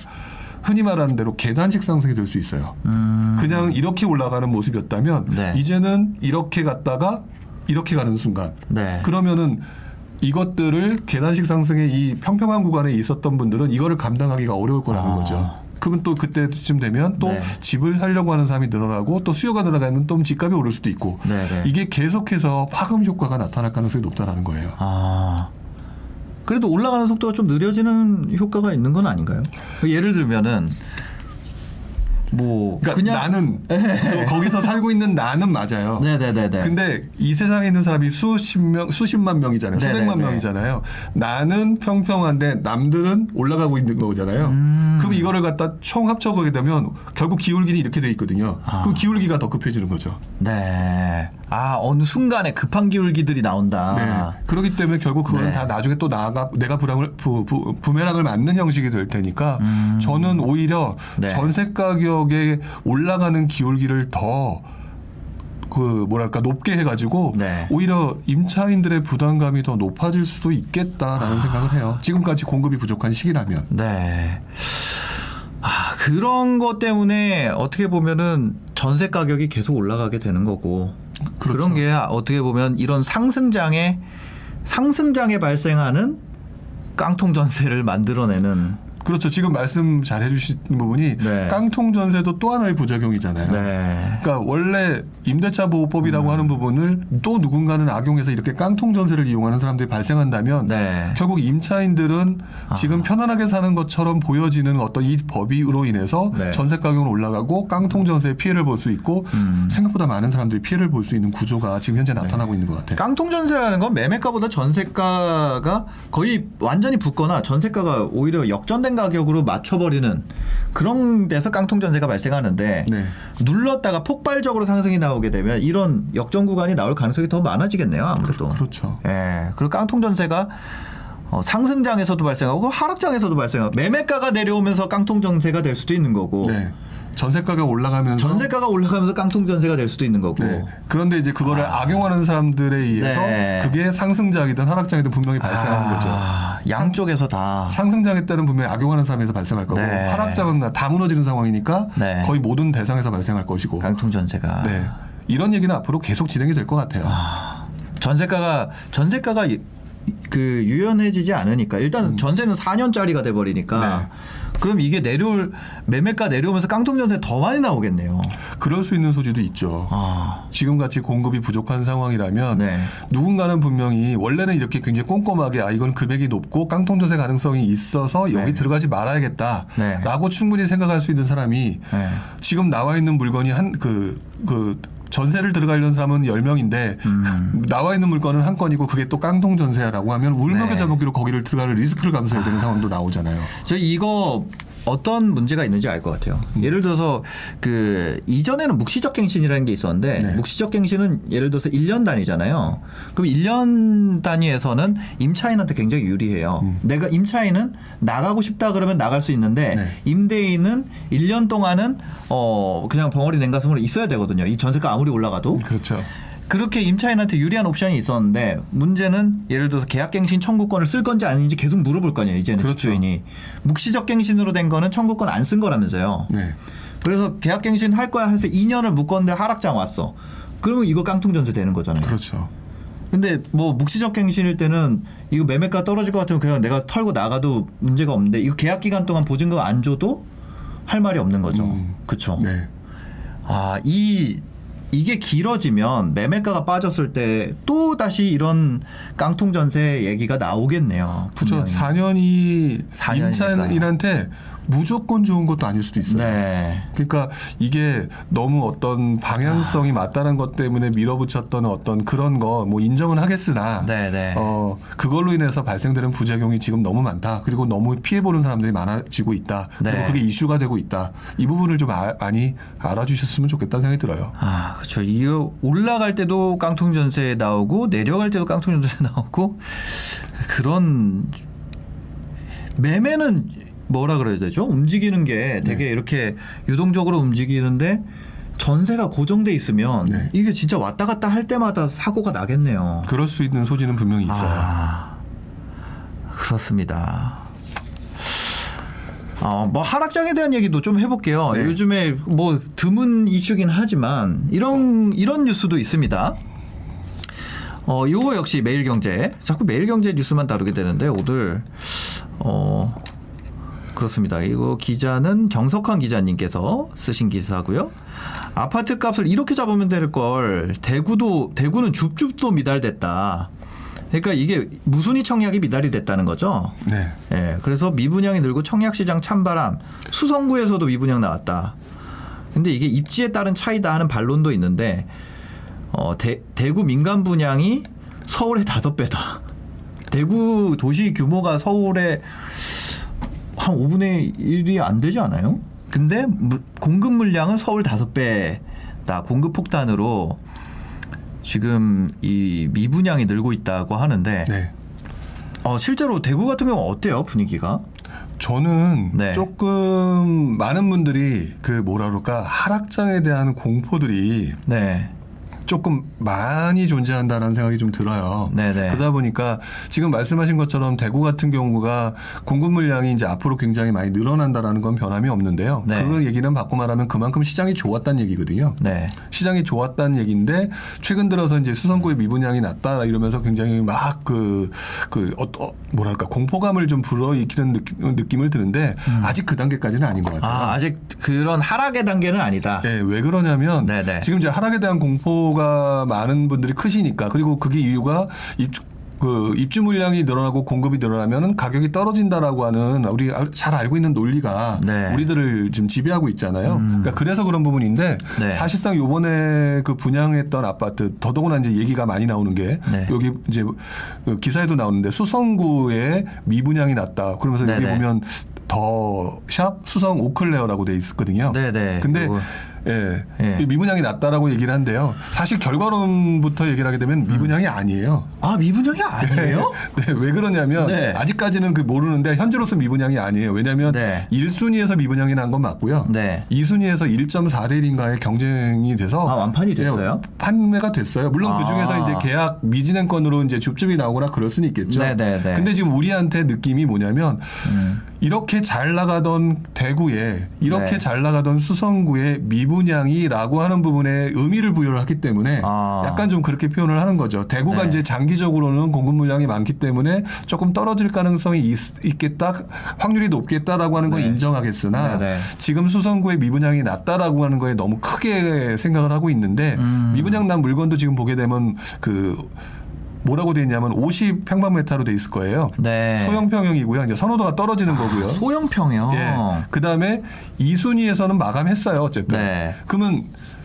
흔히 말하는 대로 계단식 상승이 될 수 있어요. 음. 그냥 이렇게 올라가는 모습이었다면 네. 이제는 이렇게 갔다가 이렇게 가는 순간 네. 그러면은 이것들을 계단식 상승의 이 평평한 구간에 있었던 분들은 이거를 감당하기가 어려울 거라는 아. 거죠. 그러면 또 그때쯤 되면 또 네. 집을 살려고 하는 사람이 늘어나고 또 수요가 늘어가면 또 집값이 오를 수도 있고 네, 네. 이게 계속해서 파급 효과가 나타날 가능성이 높다라는 거예요. 아. 그래도 올라가는 속도가 좀 느려지는 효과가 있는 건 아닌가요? 예를 들면은 뭐 그러니까 그냥 나는 또 거기서 살고 있는 나는 맞아요. 네네네네. 근데 이 세상에 있는 사람이 수십 명, 수십만 명이잖아요. 네네네. 수백만 명이잖아요. 나는 평평한데 남들은 올라가고 있는 거잖아요. 음. 그럼 이거를 갖다 총 합쳐가게 되면 결국 기울기는 이렇게 돼 있거든요. 아. 그럼 기울기가 더 급해지는 거죠. 네. 아 어느 순간에 급한 기울기들이 나온다. 네. 그렇기 때문에 결국 그거는 네. 다 나중에 또 나가 내가 부랑을 부, 부, 부메랑을 맞는 형식이 될 테니까 저는 오히려 음. 네. 전세 가격에 올라가는 기울기를 더그 뭐랄까 높게 해가지고 네. 오히려 임차인들의 부담감이 더 높아질 수도 있겠다라는 생각을 해요. 지금까지 공급이 부족한 시기라면. 네. 아, 그런 것 때문에 어떻게 보면은 전세 가격이 계속 올라가게 되는 거고. 그 그렇죠. 런게 어떻게 보면 이런 상승장에 상승장에 발생하는 깡통 전세를 만들어내는 그렇죠. 지금 말씀 잘 해주신 부분이 네. 깡통 전세도 또 하나의 부작용이잖아요. 네. 그러니까 원래 임대차 보호법이라고 음. 하는 부분을 또 누군가는 악용해서 이렇게 깡통 전세를 이용하는 사람들이 발생한다면 네. 결국 임차인들은 아. 지금 편안하게 사는 것처럼 보여지는 어떤 이 법으로 인해서 네. 전세 가격은 올라가고 깡통 전세에 피해를 볼 수 있고 음. 생각보다 많은 사람들이 피해를 볼 수 있는 구조가 지금 현재 나타나고 있는 것 같아요. 깡통 전세라는 건 매매가보다 전세가가 거의 완전히 붙거나 전세가가 오히려 역전된 가격으로 맞춰버리는 그런 데서 깡통 전세가 발생하는데 네. 눌렀다가 폭발적으로 상승이 나오게 되면 이런 역전 구간이 나올 가능성이 더 많아지겠네요 아무래도. 그렇죠. 예. 그리고 깡통 전세가 어, 상승장에서도 발생하고 하락장에서도 발생하고 매매가가 내려오면서 깡통 전세가 될 수도 있는 거고 네. 전세 가격 올라가면서 전세가가 올라가면서 깡통 전세가 될 수도 있는 거고 네. 그런데 이제 그거를 악용하는 사람들에 의해서 네. 그게 상승장이든 하락장이든 분명히 발생하는 거죠. 아, 양쪽에서 다 상승장에 따른 분명히 악용하는 사람에서 발생할 거고 네. 하락장은 다 무너지는 상황이니까 네. 거의 모든 대상에서 발생할 것이고 깡통 전세가 네. 이런 얘기는 앞으로 계속 진행이 될 것 같아요. 전세가가 전세가가 이- 그 유연해지지 않으니까 일단 전세는 4년짜리가 돼 버리니까 음. 네. 그럼 이게 내려올 매매가 내려오면서 깡통 전세 더 많이 나오겠네요. 그럴 수 있는 소지도 있죠. 아. 지금 같이 공급이 부족한 상황이라면 네. 누군가는 분명히 원래는 이렇게 굉장히 꼼꼼하게 아 이건 금액이 높고 깡통 전세 가능성이 있어서 여기 네. 들어가지 말아야겠다라고 네. 충분히 생각할 수 있는 사람이 네. 지금 나와 있는 물건이 한그그 전세를 들어가려는 사람은 10명인데 음. 나와 있는 물건은 한 건이고 그게 또 깡통 전세라고 하면 울먹여 네. 잡먹기로 거기를 들어갈 리스크를 감수해야 되는 상황도 나오잖아요. 저 이거 어떤 문제가 있는지 알 것 같아요. 음. 예를 들어서 그 이전에는 묵시적 갱신이라는 게 있었는데 네. 묵시적 갱신은 예를 들어서 1년 단위잖아요. 그럼 1년 단위에서는 임차인한테 굉장히 유리해요. 음. 내가 임차인은 나가고 싶다 그러면 나갈 수 있는데 네. 임대인은 1년 동안은 어 그냥 벙어리 냉가슴으로 있어야 되거든요. 이 전세가 아무리 올라가도 그렇죠. 그렇게 임차인한테 유리한 옵션이 있었는데 문제는 예를 들어서 계약갱신 청구권을 쓸 건지 아닌지 계속 물어볼 거 아니에요 이제는 그렇죠. 집주인이 묵시적 갱신으로 된 거는 청구권 안 쓴 거라면서요 네. 그래서 계약갱신 할 거야 해서 2년을 묶었는데 하락장 왔어 그러면 이거 깡통 전세 되는 거잖아요 그렇죠. 근데 뭐 묵시적 갱신일 때는 이거 매매가 떨어질 것 같으면 그냥 내가 털고 나가도 문제가 없는데 이거 계약 기간 동안 보증금 안 줘도 할 말이 없는 거죠 음. 그렇죠 네. 아, 이 이게 길어지면 매매가가 빠졌을 때 또 다시 이런 깡통 전세 얘기가 나오겠네요. 그렇죠. 분명히. 4년이 4년이니까요. 임차인한테 무조건 좋은 것도 아닐 수도 있어요. 네. 그러니까 이게 너무 어떤 방향성이 맞다는 것 때문에 밀어붙였던 어떤 그런 거 뭐 인정은 하겠으나 네네. 어 그걸로 인해서 발생되는 부작용이 지금 너무 많다. 그리고 너무 피해 보는 사람들이 많아지고 있다. 그리고 네. 그게 이슈가 되고 있다. 이 부분을 좀 아- 많이 알아주셨으면 좋겠다는 생각이 들어요. 아, 그렇죠. 이거 올라갈 때도 깡통 전세 나오고 내려갈 때도 깡통 전세 나오고 그런 매매는 뭐라 그래야 되죠? 움직이는 게 되게 네. 이렇게 유동적으로 움직이는데 전세가 고정돼 있으면 네. 이게 진짜 왔다 갔다 할 때마다 사고가 나겠네요. 그럴 수 있는 소지는 분명히 있어요. 아, 그렇습니다. 어, 뭐 하락장에 대한 얘기도 좀 해볼게요. 네. 요즘에 뭐 드문 이슈긴 하지만 이런 이런 뉴스도 있습니다. 어, 요거 역시 매일경제. 자꾸 매일경제 뉴스만 다루게 되는데 오늘 어 그렇습니다. 이거 기자는 정석환 기자님께서 쓰신 기사고요. 아파트 값을 이렇게 잡으면 될 걸 대구도 대구는 줍줍도 미달됐다. 그러니까 이게 무순위 청약이 미달이 됐다는 거죠. 네. 예, 그래서 미분양이 늘고 청약 시장 찬바람, 수성구에서도 미분양 나왔다. 근데 이게 입지에 따른 차이다 하는 반론도 있는데, 어, 대, 대구 민간 분양이 서울의 다섯 배다. 대구 도시 규모가 서울의 한 5분의 1이 안 되지 않아요? 근데 무- 공급 물량은 서울 다섯 배다. 공급 폭탄으로 지금 이 미분양이 늘고 있다고 하는데, 네. 어, 실제로 대구 같은 경우 어때요 분위기가? 저는 네. 조금 많은 분들이 그 뭐라 그럴까 하락장에 대한 공포들이 네. 조금 많이 존재한다는 생각이 좀 들어요. 네네. 그러다 보니까 지금 말씀하신 것처럼 대구 같은 경우가 공급 물량이 이제 앞으로 굉장히 많이 늘어난다라는 건 변함이 없는데요. 네. 그 얘기는 바꿔 말하면 그만큼 시장이 좋았다는 얘기거든요. 네. 시장이 좋았다는 얘기인데 최근 들어서 이제 수성구의 미분양이 낮다 이러면서 굉장히 막 그 그 어, 어, 뭐랄까 공포감을 좀 불어일으키는 느낌, 느낌을 드는데 아직 그 단계까지는 아닌 것 같아요. 음. 아, 아직 그런 하락의 단계는 아니다. 네, 왜 그러냐면 네네. 지금 이제 하락에 대한 공포가 많은 분들이 크시니까 그리고 그게 이유가 입주 그 입주 물량이 늘어나고 공급이 늘어나면 가격이 떨어진다라고 하는 우리 잘 알고 있는 논리가 네. 음. 우리들을 지금 지배하고 있잖아요. 그러니까 그래서 그런 부분인데 네. 사실상 요번에 그 분양했던 아파트 더더구나 이제 얘기가 많이 나오는 게 네. 여기 이제 그 기사에도 나오는데 수성구에 미분양이 났다. 그러면서 여기 네네. 보면 더 샵 수성 오클레어라고 돼 있거든요. 네네. 근데 그거. 예. 예. 이 미분양이 낮다라고 얘기를 한데요. 사실 결과론부터 얘기를 하게 되면 미분양이 아니에요. 아, 미분양이 아니에요? 네, 왜 그러냐면 네. 아직까지는 그 모르는데 현재로서 미분양이 아니에요. 왜냐하면 네. 1순위에서 미분양이 난 건 맞고요. 네. 2순위에서 1.4대 1인가의 경쟁이 돼서 아, 완판이 됐어요? 예, 판매가 됐어요. 물론 아. 그 중에서 이제 계약 미진행 건으로 이제 줍줍이 나오거나 그럴 수는 있겠죠. 네네네. 음. 근데 지금 우리한테 느낌이 뭐냐면 이렇게 잘 나가던 대구에 이렇게 네. 잘 나가던 수성구에 미분 양이라고 하는 부분에 의미를 부여를 하기 때문에 아. 약간 좀 그렇게 표현을 하는 거죠. 대구가 네. 이제 장기적으로는 공급 물량이 많기 때문에 조금 떨어질 가능성이 있, 겠다 확률이 높겠다라고 하는 건 네. 인정하겠으나 네네. 지금 수성구의 미분양이 낮다라고 하는 거에 너무 크게 생각을 하고 있는데 음. 미분양 난 물건도 지금 보게 되면 그 뭐라고 돼 있냐면 50평방미터로 돼 있을 거예요. 네. 소형 평형이고요. 이제 선호도가 떨어지는 거고요. 소형 평형. 예. 그 다음에 2순위에서는 마감했어요. 어쨌든. 네. 그러면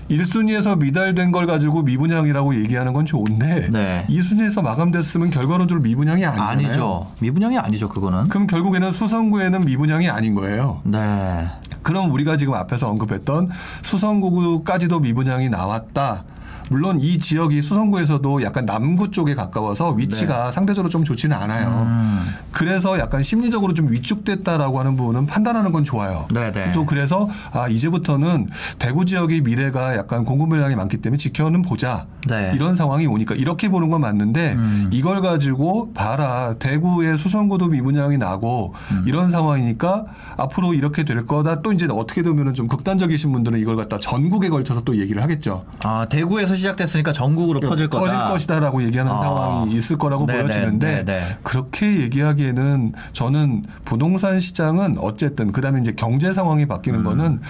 1순위에서 미달된 걸 가지고 미분양이라고 얘기하는 건 좋은데 네. 2순위에서 마감됐으면 결과론적으로 미분양이 아니잖아요. 아니죠. 미분양이 아니죠, 그거는. 그럼 결국에는 수성구에는 미분양이 아닌 거예요. 네. 그럼 우리가 지금 앞에서 언급했던 수성구까지도 미분양이 나왔다. 물론 이 지역이 수성구에서도 약간 남구 쪽에 가까워서 위치가 상대적으로 좀 좋지는 않아요. 네. 음. 그래서 약간 심리적으로 좀 위축됐다라고 하는 부분은 판단하는 건 좋아요. 네네. 또 그래서 아 이제부터는 대구 지역의 미래가 약간 공급 물량이 많기 때문에 지켜는 보자. 네. 이런 상황이 오니까 이렇게 보는 건 맞는데 음. 이걸 가지고 봐라 대구의 수성구도 미분양이 나고 음. 이런 상황이니까 앞으로 이렇게 될 거다. 또 이제 어떻게 되면은 좀 극단적이신 분들은 이걸 갖다 전국에 걸쳐서 또 얘기를 하겠죠. 아, 대구에서 시작됐으니까 전국으로 퍼질 거다. 퍼질 것이다라고 얘기하는 아. 상황이 있을 거라고 네네, 보여지는데 네네. 그렇게 얘기하기에는 저는 부동산 시장은 어쨌든 그다음에 이제 경제 상황이 바뀌는 거는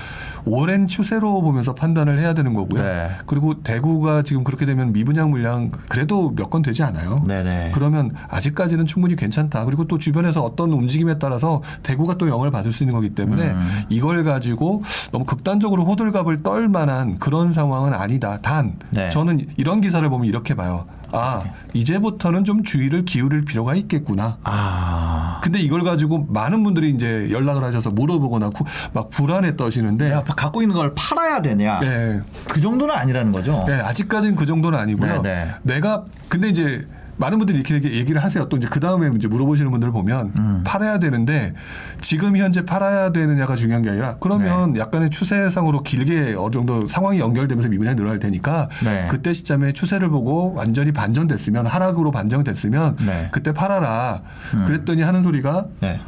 오랜 추세로 보면서 판단을 해야 되는 거고요. 네. 그리고 대구가 지금 그렇게 되면 미분양 물량 그래도 몇 건 되지 않아요. 네네. 그러면 아직까지는 충분히 괜찮다. 그리고 또 주변에서 어떤 움직임에 따라서 대구가 또 영향을 받을 수 있는 거기 때문에 음. 이걸 가지고 너무 극단적으로 호들갑을 떨 만한 그런 상황은 아니다. 단 네. 저는 이런 기사를 보면 이렇게 봐요. 아 이제부터는 좀 주의를 기울일 필요가 있겠구나. 아. 근데 이걸 가지고 많은 분들이 이제 연락을 하셔서 물어보거나 구- 막 불안에 떠시는데 내가 갖고 있는 걸 팔아야 되냐? 네. 그 정도는 아니라는 거죠. 네, 아직까지는 그 정도는 아니고요. 네, 네. 내가 근데 이제 많은 분들이 이렇게 얘기- 얘기를 하세요. 또 이제 그 다음에 이제 물어보시는 분들을 보면 음. 팔아야 되는데 지금 현재 팔아야 되느냐가 중요한 게 아니라 그러면 네. 약간의 추세상으로 길게 어느 정도 상황이 연결되면서 미분양이 늘어날 테니까 네. 그때 시점에 추세를 보고 완전히 반전됐으면 하락으로 반전됐으면 네. 그때 팔아라. 그랬더니 하는 소리가 네.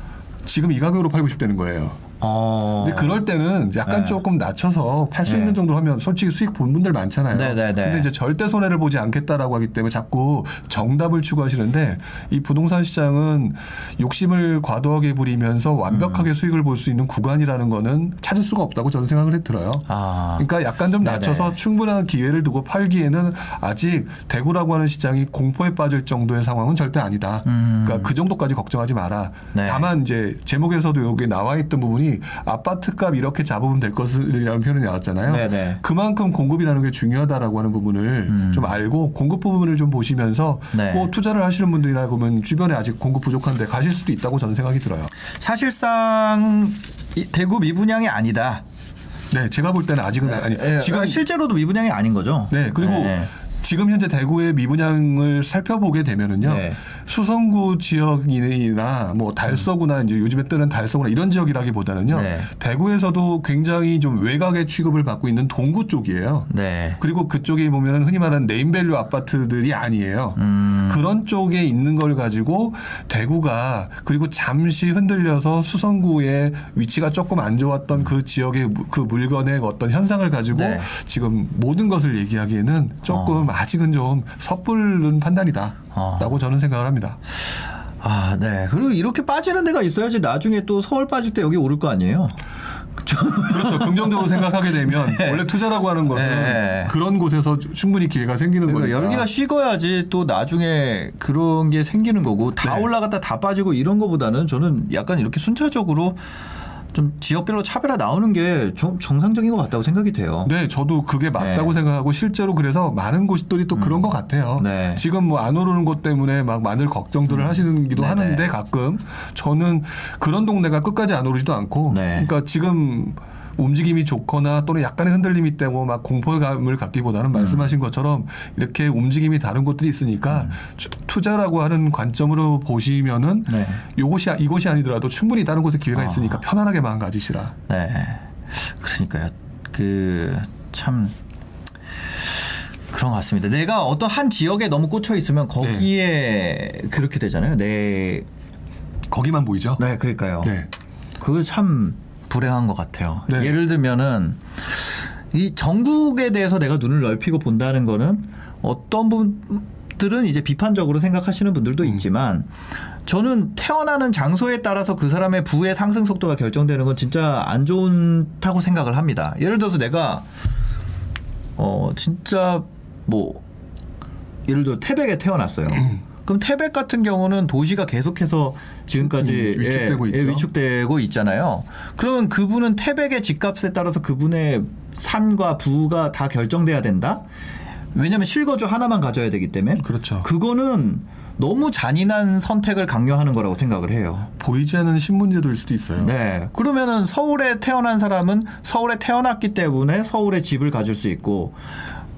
지금 이 가격으로 팔고 싶다는 거예요. 어. 근데 그럴 때는 약간 네. 조금 낮춰서 팔수 네. 있는 정도로 하면 솔직히 수익 본 분들 많잖아요. 네, 네, 네. 근데 이제 절대 손해를 보지 않겠다라고 하기 때문에 자꾸 정답을 추구하시는데 이 부동산 시장은 욕심을 과도하게 부리면서 음. 완벽하게 수익을 볼 수 있는 구간이라는 거는 찾을 수가 없다고 저는 생각을 해 들어요. 아. 그러니까 약간 좀 네네. 낮춰서 충분한 기회를 두고 팔기에는 아직 대구라고 하는 시장이 공포에 빠질 정도의 상황은 절대 아니다. 그러니까 그 정도까지 걱정하지 마라. 음. 네. 다만 이제 제목에서도 여기 나와 있던 부분이 아파트값 이렇게 잡으면 될 것이라는 표현이 나왔잖아요. 네네. 그만큼 공급이라는 게 중요하다라고 하는 부분을 좀 알고 공급 부분을 좀 보시면서 음. 네. 뭐 투자를 하시는 분들이나 보면 주변에 아직 공급 부족한데 가실 수도 있다고 저는 생각이 들어요. 사실상 이 대구 미분양이 아니다. 네, 제가 볼 때는 아직은 아니 예, 지금 실제로도 미분양이 아닌 거죠. 네, 그리고 네. 지금 현재 대구의 미분양을 살펴보게 되면은요. 네. 수성구 지역이나 뭐 달서구나 이제 요즘에 뜨는 달서구나 이런 지역이라기보다는요. 네. 대구에서도 굉장히 좀 외곽의 취급을 받고 있는 동구 쪽이에요. 네. 그리고 그쪽에 보면은 흔히 말하는 name value 아파트들이 아니에요. 음. 그런 쪽에 있는 걸 가지고 대구가 그리고 잠시 흔들려서 수성구의 위치가 조금 안 좋았던 그 지역의 무- 그 물건의 어떤 현상을 가지고 네. 지금 모든 것을 얘기하기에는 조금 아직은 좀 섣부른 판단이다라고 저는 생각을 합니다. 아, 네. 그리고 이렇게 빠지는 데가 있어야지 나중에 또 서울 빠질 때 여기 오를 거 아니에요. 그렇죠. 긍정적으로 생각하게 되면 원래 투자라고 하는 것은 네. 그런 곳에서 충분히 기회가 생기는 그러니까 거니까. 열기가 식어야지 또 나중에 그런 게 생기는 거고 다 네. 올라갔다 다 빠지고 이런 거보다는 저는 약간 이렇게 순차적으로 좀 지역별로 차별화 나오는 게 정, 정상적인 것 같다고 생각이 돼요. 네, 저도 그게 맞다고 네. 생각하고 실제로 그래서 많은 곳들이 또 그런 것 같아요. 네. 지금 뭐 안 오르는 것 때문에 막 많은 걱정들을 하시는기도 네네. 하는데 가끔 저는 그런 동네가 끝까지 안 오르지도 않고 네. 그러니까 지금 움직임이 좋거나 또는 약간의 흔들림이 있다고 막 공포감을 갖기보다는 말씀하신 것처럼 이렇게 움직임이 다른 곳들이 있으니까 투- 투자라고 하는 관점으로 보시면은 네. 요것이 이곳이 아니더라도 충분히 다른 곳에 기회가 있으니까 편안하게 마음 가지시라. 네. 그러니까요. 그 참 그런 것 같습니다. 내가 어떤 한 지역에 너무 꽂혀 있으면 거기에 그렇게 되잖아요. 네. 거기만 보이죠? 네, 그러니까요. 네. 그거 참 불행한 것 같아요. 네. 예를 들면은 이 전국에 대해서 내가 눈을 넓히고 본다는 거는 어떤 분들은 이제 비판적으로 생각하시는 분들도 있지만 저는 태어나는 장소에 따라서 그 사람의 부의 상승 속도가 결정되는 건 진짜 안 좋다고 생각을 합니다. 예를 들어서 내가 어 진짜 뭐 예를 들어 태백에 태어났어요. 그럼 태백 같은 경우는 도시가 계속해서 지금까지 음, 위축되고 예, 있죠. 예, 위축되고 있잖아요. 그러면 그분은 태백의 집값에 따라서 그분의 산과 부가 다 결정돼야 된다. 왜냐하면 실거주 하나만 가져야 되기 때문에 그렇죠. 그거는 너무 잔인한 선택을 강요하는 거라고 생각을 해요. 보이지 않는 신문제도일 수도 있어요. 네. 그러면은 서울에 태어난 사람은 서울에 태어났기 때문에 서울에 집을 가질 수 있고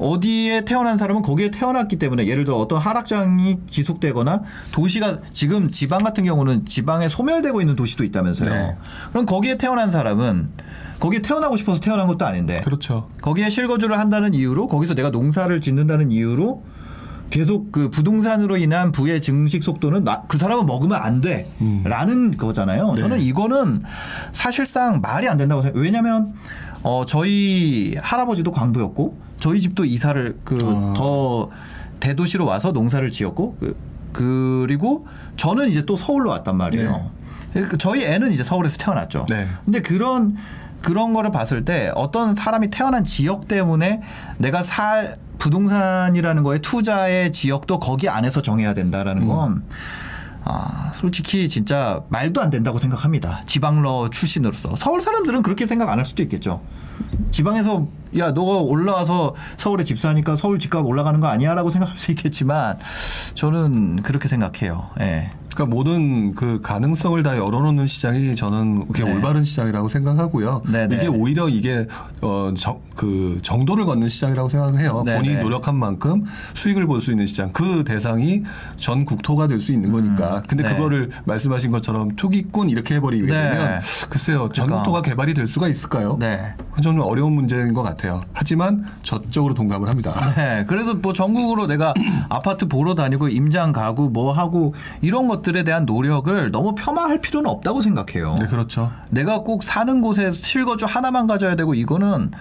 어디에 태어난 사람은 거기에 태어났기 때문에 예를 들어 어떤 하락장이 지속되거나 도시가 지금 지방 같은 경우는 지방에 소멸되고 있는 도시도 있다면서요. 네. 그럼 거기에 태어난 사람은 거기에 태어나고 싶어서 태어난 것도 아닌데 그렇죠. 거기에 실거주를 한다는 이유로 거기서 내가 농사를 짓는다는 이유로 계속 그 부동산으로 인한 부의 증식 속도는 나, 그 사람은 먹으면 안 돼라는 거잖아요. 네. 저는 이거는 사실상 말이 안 된다고 생각해요. 왜냐하면 어, 저희 할아버지도 광부였고 저희 집도 이사를 그 아. 더 대도시로 와서 농사를 지었고 그, 그리고 저는 이제 또 서울로 왔단 말이에요. 그 저희 애는 이제 서울에서 태어났죠. 네. 근데 그런 그런 거를 봤을 때 어떤 사람이 태어난 지역 때문에 내가 살 부동산이라는 거에 투자의 지역도 거기 안에서 정해야 된다라는 건 아, 솔직히 진짜 말도 안 된다고 생각합니다. 지방러 출신으로서. 서울 사람들은 그렇게 생각 안 할 수도 있겠죠. 지방에서 야, 너가 올라와서 서울에 집 사니까 서울 집값 올라가는 거 아니야라고 생각할 수 있겠지만 저는 그렇게 생각해요. 예. 그러니까 모든 그 가능성을 다 열어놓는 시장이 저는 그게 네. 올바른 시장이라고 생각하고요. 네, 네. 이게 오히려 이게 어그 정도를 걷는 시장이라고 생각해요. 네, 본인이 네. 노력한 만큼 수익을 볼 수 있는 시장. 그 대상이 전 국토가 될 수 있는 거니까. 근데 네. 그거를 말씀하신 것처럼 투기꾼 이렇게 해버리게 네. 되면 글쎄요 전 그러니까. 국토가 개발이 될 수가 있을까요? 네. 좀 어려운 문제인 것 같아요. 하지만 저쪽으로 동감을 합니다. 네, 그래서 뭐 전국으로 내가 아파트 보러 다니고 임장 가고 뭐 하고 이런 것들에 대한 노력을 너무 폄하할 필요는 없다고 생각해요. 네 그렇죠. 내가 꼭 사는 곳에 실거주 하나만 가져야 되고 이거는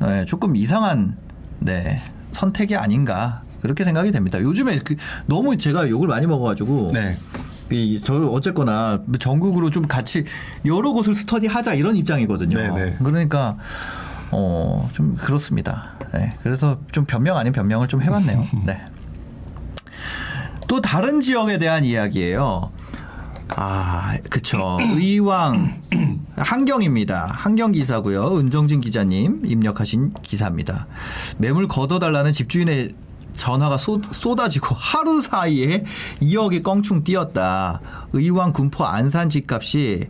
네, 조금 이상한 네, 선택이 아닌가 그렇게 생각이 됩니다. 요즘에 그 너무 제가 욕을 많이 먹어가지고 네. 이, 저 어쨌거나 전국으로 좀 같이 여러 곳을 스터디하자 이런 입장이거든요. 네네. 그러니까 어 좀 그렇습니다. 네, 그래서 좀 변명 아닌 변명을 좀 해봤네요. 네. 또 다른 지역에 대한 이야기예요. 아, 그쵸. 의왕 한경입니다. 한경 기사고요. 은정진 기자님 입력하신 기사입니다. 매물 걷어달라는 집주인의 전화가 쏟, 쏟아지고 하루 사이에 2억이 껑충 뛰었다. 의왕 군포 안산 집값이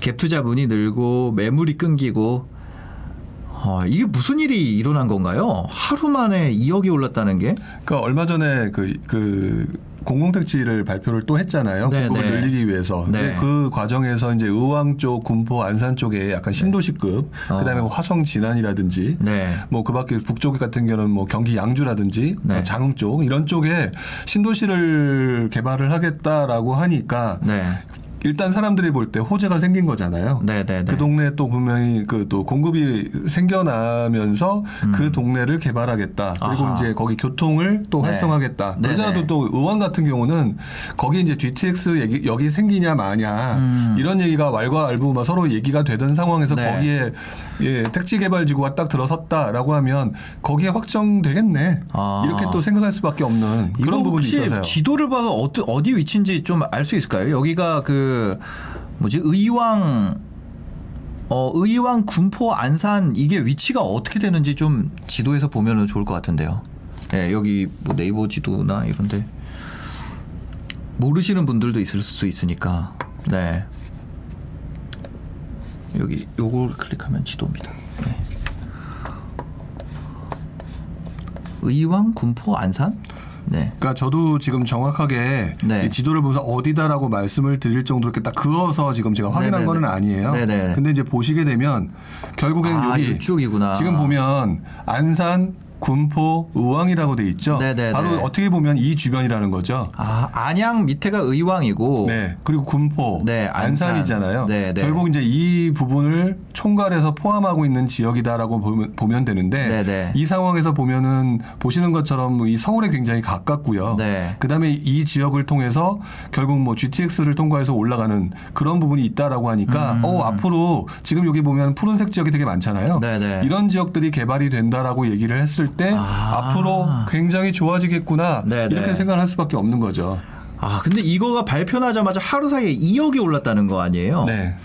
갭투자문이 늘고 매물이 끊기고 아, 이게 무슨 일이 일어난 건가요? 하루 만에 2억이 올랐다는 게? 그러니까 얼마 전에 그, 그 공공택지를 발표를 또 했잖아요. 네, 공급을 네. 늘리기 위해서. 네. 그 과정에서 이제 의왕 쪽, 군포, 안산 쪽에 약간 신도시급, 어. 그다음에 뭐 화성 진안이라든지, 네. 뭐 그 밖에 북쪽 같은 경우는 뭐 경기 양주라든지, 네. 뭐 장흥 쪽 이런 쪽에 신도시를 개발을 하겠다라고 하니까 네. 일단 사람들이 볼 때 호재가 생긴 거잖아요. 네, 네, 네. 그 동네 또 분명히 그 또 공급이 생겨나면서 그 동네를 개발하겠다. 그리고 음. 아하. 이제 거기 교통을 또 네. 활성화하겠다. 네, 그러자도 네. 또 의왕 같은 경우는 거기 이제 DTX 얘기, 여기 생기냐 마냐 이런 얘기가 왈가왈부 막 서로 얘기가 되던 상황에서 음. 네. 거기에 예, 택지 개발 지구가 딱 들어섰다라고 하면 거기에 확정되겠네. 아. 이렇게 또 생각할 수밖에 없는 그런 부분이 있어서요. 지도를 봐서 어디, 어디 위치인지 좀 알 수 있을까요? 여기가 그 뭐지 의왕 어 의왕 군포 안산 이게 위치가 어떻게 되는지 좀 지도에서 보면은 좋을 것 같은데요. 예, 여기 뭐 네이버 지도나 이런데 모르시는 분들도 있을 수 있으니까. 네. 여기 요걸 클릭하면 지도입니다. 네. 의왕 군포 안산? 네. 그러니까 저도 지금 정확하게 네. 이 지도를 보면서 어디다라고 말씀을 드릴 정도로 이렇게 딱 그어서 지금 제가 확인한 네네네. 거는 아니에요. 네네. 근데 이제 보시게 되면 결국엔 아, 여기 이쪽이구나. 지금 보면 안산, 군포, 의왕이라고 돼 있죠. 네네네. 바로 어떻게 보면 이 주변이라는 거죠. 아, 안양 밑에가 의왕이고 네. 그리고 군포, 네, 안산. 안산이잖아요. 네, 네. 결국 이제 이 부분을 총괄해서 포함하고 있는 지역이다라고 보면, 보면 되는데 네, 네. 이 상황에서 보면은 보시는 것처럼 이 서울에 굉장히 가깝고요. 네. 그다음에 이 지역을 통해서 결국 뭐 GTX를 통과해서 올라가는 그런 부분이 있다라고 하니까 음. 어 앞으로 지금 여기 보면 푸른색 지역이 되게 많잖아요. 네, 네. 이런 지역들이 개발이 된다라고 얘기를 했을 때 아. 앞으로 굉장히 좋아지겠구나 네, 네. 이렇게 생각을 할 수밖에 없는 거죠. 아, 근데 이거가 발표나자마자 하루 사이에 2억이 올랐다는 거 아니에요? 네.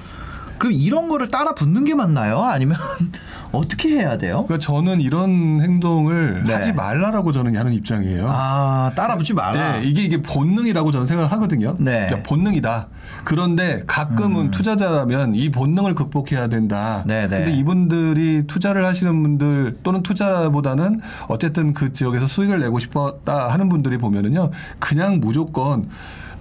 그럼 이런 거를 따라 붙는 게 맞나요? 아니면 어떻게 해야 돼요? 그러니까 저는 이런 행동을 네. 하지 말라라고 저는 하는 입장이에요. 아, 따라 붙지 마라. 네, 이게 이게 본능이라고 저는 생각을 하거든요. 네. 음. 그러니까 본능이다. 그런데 가끔은 투자자라면 이 본능을 극복해야 된다. 네, 네. 근데 이분들이 투자를 하시는 분들 또는 투자보다는 어쨌든 그 지역에서 수익을 내고 싶었다 하는 분들이 보면은요. 그냥 무조건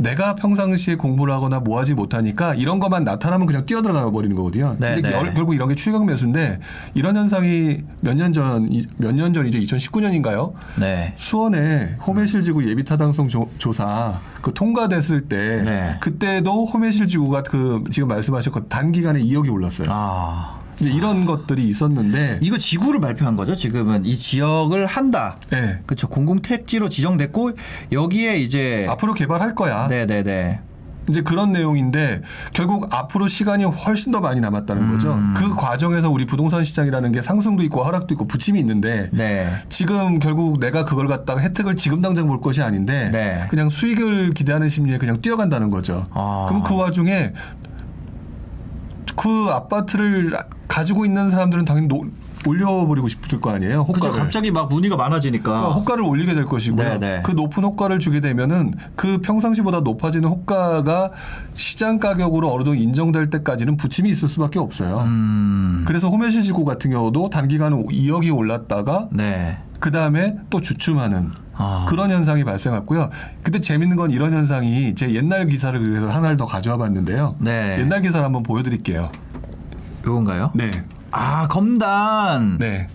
내가 평상시에 공부를 하거나 뭐 하지 못하니까 이런 것만 나타나면 그냥 뛰어들어가 버리는 거거든요. 네, 근데 네. 열- 결국 이런 게 추격 매수인데 이런 현상이 몇 년 전, 몇 년 전이죠. 2019년인가요? 네. 수원에 홈해실지구 예비 타당성 조, 조사 그 통과됐을 때 네. 그때도 홈해실지구가 그 지금 말씀하셨고 단기간에 2억이 올랐어요. 아. 이제 이런 것들이 있었는데 이거 지구를 발표한 거죠. 지금은 이 지역을 한다. 네. 그렇죠. 공공 택지로 지정됐고 여기에 이제 앞으로 개발할 거야. 네, 네, 네. 이제 그런 내용인데 결국 앞으로 시간이 훨씬 더 많이 남았다는 거죠. 음. 그 과정에서 우리 부동산 시장이라는 게 상승도 있고 하락도 있고 부침이 있는데 네. 지금 결국 내가 그걸 갖다가 혜택을 지금 당장 볼 것이 아닌데 네. 그냥 수익을 기대하는 심리에 그냥 뛰어간다는 거죠. 아. 그럼 그 와중에 그 아파트를 가지고 있는 사람들은 당연히 노- 올려버리고 싶을 거 아니에요. 호가를. 갑자기 막 문의가 많아지니까. 그러니까 호가를 올리게 될 것이고요. 네, 네. 그 높은 호가를 주게 되면은 그 평상시보다 높아지는 호가가 시장 가격으로 어느 정도 인정될 때까지는 부침이 있을 수밖에 없어요. 음. 그래서 호매실 지구 같은 경우도 단기간 2억이 올랐다가 네. 그 다음에 또 주춤하는 아. 그런 현상이 발생했고요. 근데 재밌는 건 이런 현상이 제 옛날 기사를 그래서 하나를 더 가져와 봤는데요. 네. 옛날 기사를 한번 보여드릴게요. 요건가요? 네. 아, 검단. 네.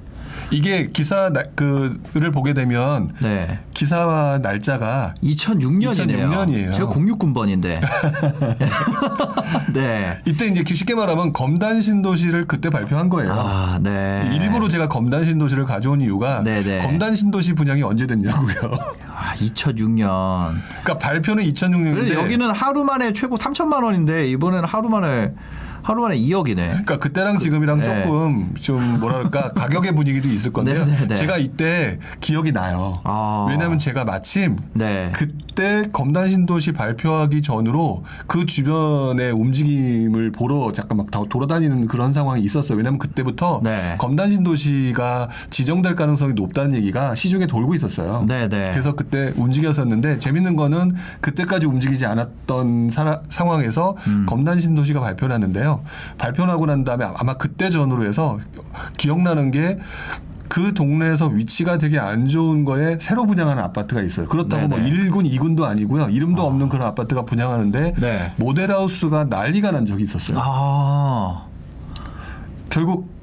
이게 기사 나, 그를 보게 되면 네. 기사와 날짜가 2006년이네요. 2006 년이에요. 제가 069번인데. 네. 이때 이제 쉽게 말하면 검단 신도시를 그때 발표한 거예요. 아, 네. 일부러 제가 검단 신도시를 가져온 이유가 네네. 검단 신도시 분양이 언제 됐냐고요. 아, 2006년. 그러니까 발표는 2006년인데 근데 여기는 하루 만에 최고 3천만 원인데 이번에는 하루 만에 하루 만에 2억이네. 그러니까 그때랑 지금이랑 네. 조금 좀 뭐랄까 가격의 분위기도 있을 건데요. 네네네. 제가 이때 기억이 나요. 아. 왜냐하면 제가 마침 네. 그때 검단 신도시 발표하기 전으로 그 주변의 움직임을 보러 잠깐 막다 돌아다니는 그런 상황이 있었어요. 왜냐하면 그때부터 네. 검단 신도시가 지정될 가능성이 높다는 얘기가 시중에 돌고 있었어요. 네 네. 그래서 그때 움직였었는데 재밌는 거는 그때까지 움직이지 않았던 사- 상황에서 음. 검단 신도시가 발표를. 있었는데요. 발표하고 난 다음에 아마 그때 전으로 해서 기억나는 게 그 동네에서 위치가 되게 안 좋은 거에 새로 분양하는 아파트가 있어요. 그렇다고 뭐 네네. 1군, 2군도 아니고요. 이름도 없는 그런 아파트가 분양하는데 네. 모델하우스가 난리가 난 적이 있었어요. 아. 결국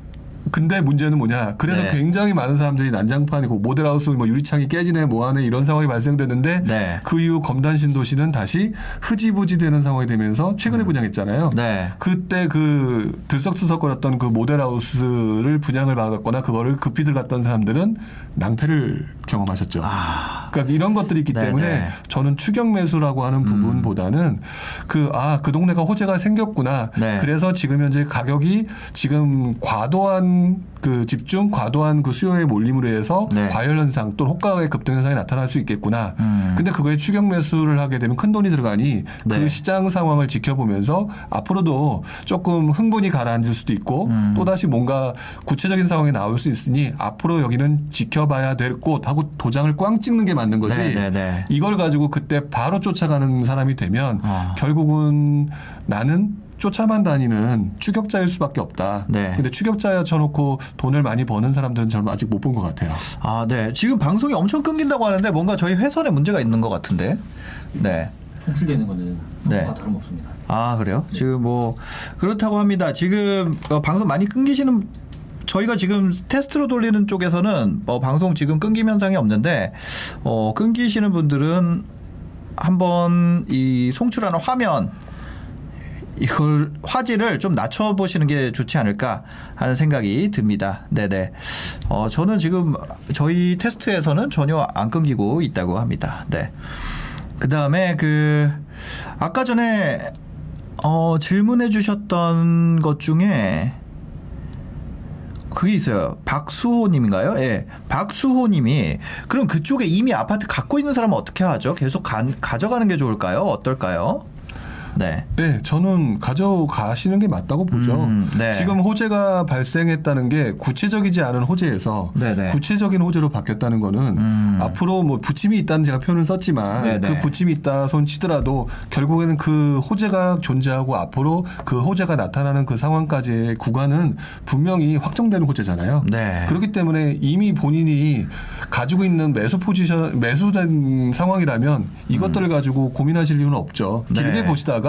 근데 문제는 뭐냐? 그래서 네. 굉장히 많은 사람들이 난장판이고 모델하우스 뭐 유리창이 깨지네 뭐하네 이런 상황이 발생됐는데 네. 그 이후 검단 신도시는 다시 흐지부지 되는 상황이 되면서 최근에 분양했잖아요. 네. 그때 그 들썩들썩거렸던 그 모델하우스를 분양을 받았거나 그거를 급히 들어갔던 사람들은 낭패를 경험하셨죠. 아. 그러니까 이런 것들이 있기 네네. 음. 때문에 저는 추격 매수라고 하는 부분보다는 그아 그 동네가 호재가 생겼구나. 네. 그래서 지금 현재 가격이 지금 과도한 그 집중, 과도한 그 수요의 몰림으로 해서 네. 과열 현상 또는 호가의 급등 현상이 나타날 수 있겠구나. 음. 근데 그거에 추격 매수를 하게 되면 큰 돈이 들어가니 네. 그 시장 상황을 지켜보면서 앞으로도 조금 흥분이 가라앉을 수도 있고 음. 또 다시 뭔가 구체적인 상황이 나올 수 있으니 앞으로 여기는 지켜봐야 될 곳 하고 도장을 꽝 찍는 게 맞는 거지. 네, 네, 네. 이걸 가지고 그때 바로 쫓아가는 사람이 되면 아. 결국은 나는 쫓아만 다니는 추격자일 수밖에 없다. 네. 근데 추격자야 쳐놓고 돈을 많이 버는 사람들은 저는 아직 못 본 것 같아요. 아, 네. 지금 방송이 엄청 끊긴다고 하는데 뭔가 저희 회선에 문제가 있는 것 같은데. 네. 송출되는 거는 네. 네. 다름없습니다. 아, 그래요? 지금 뭐 그렇다고 합니다. 지금 어, 방송 많이 끊기시는 저희가 지금 테스트로 돌리는 쪽에서는 어, 방송 지금 끊김 현상이 없는데 어, 끊기시는 분들은 한번 이 송출하는 화면 이걸 화질을 좀 낮춰 보시는 게 좋지 않을까 하는 생각이 듭니다. 네네. 어, 저는 지금 저희 테스트에서는 전혀 안 끊기고 있다고 합니다. 네. 그 다음에 그 아까 전에 어, 질문해 주셨던 것 중에 그게 있어요. 박수호님인가요? 예. 박수호님이 그럼 그쪽에 이미 아파트 갖고 있는 사람은 어떻게 하죠? 계속 가, 가져가는 게 좋을까요? 어떨까요? 네. 네, 저는 가져가시는 게 맞다고 보죠. 음, 네. 지금 호재가 발생했다는 게 구체적이지 않은 호재에서 네네. 구체적인 호재로 바뀌었다는 거는 음. 앞으로 뭐 부침이 있다는 제가 표현을 썼지만 네네. 그 부침이 있다 손 치더라도 결국에는 그 호재가 존재하고 앞으로 그 호재가 나타나는 그 상황까지의 구간은 분명히 확정되는 호재잖아요. 네. 그렇기 때문에 이미 본인이 가지고 있는 매수 포지션 매수된 상황이라면 이것들을 가지고 고민하실 이유는 없죠. 음. 네. 길게 보시다가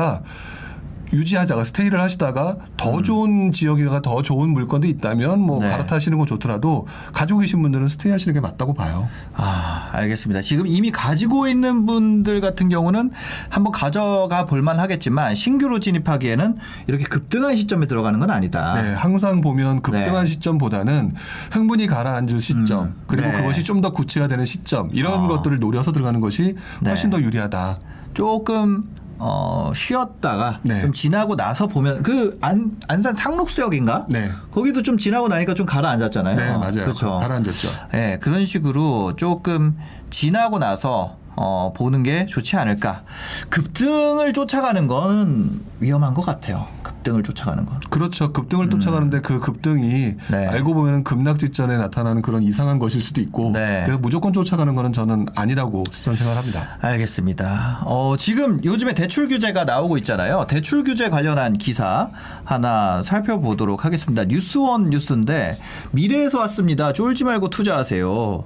유지하다가 스테이를 하시다가 더 좋은 지역이가 더 좋은 물건도 있다면 뭐 음. 네. 갈아타시는 건 좋더라도 가지고 계신 분들은 스테이 하시는 게 맞다고 봐요. 아, 알겠습니다. 지금 이미 가지고 있는 분들 같은 경우는 한번 가져가 볼만 하겠지만 신규로 진입하기에는 이렇게 급등한 시점에 들어가는 건 아니다. 네, 항상 보면 급등한 네. 시점보다는 흥분이 가라앉을 시점 음, 그리고 네. 그것이 좀 더 구체화되는 시점 이런 아. 것들을 노려서 들어가는 것이 훨씬 네. 더 유리하다. 조금 어, 쉬었다가 네. 좀 지나고 나서 보면 그 안, 안산 상록수역인가? 네. 거기도 좀 지나고 나니까 좀 가라앉았잖아요. 네, 맞아요. 그렇죠. 가라앉았죠. 네, 그런 식으로 조금 지나고 나서 어, 보는 게 좋지 않을까. 급등을 쫓아가는 건 위험한 것 같아요. 급등을 쫓아가는 건. 그렇죠. 급등을 쫓아가는데 그 급등이 음. 네. 알고 보면 급락 직전에 나타나는 그런 이상한 것일 수도 있고 네. 그래서 무조건 쫓아가는 거는 저는 아니라고 저는 생각합니다. 알겠습니다. 어, 지금 요즘에 대출 규제가 나오고 있잖아요. 대출 규제 관련한 기사 하나 살펴보도록 하겠습니다. 뉴스원 뉴스인데 미래에서 왔습니다. 쫄지 말고 투자하세요.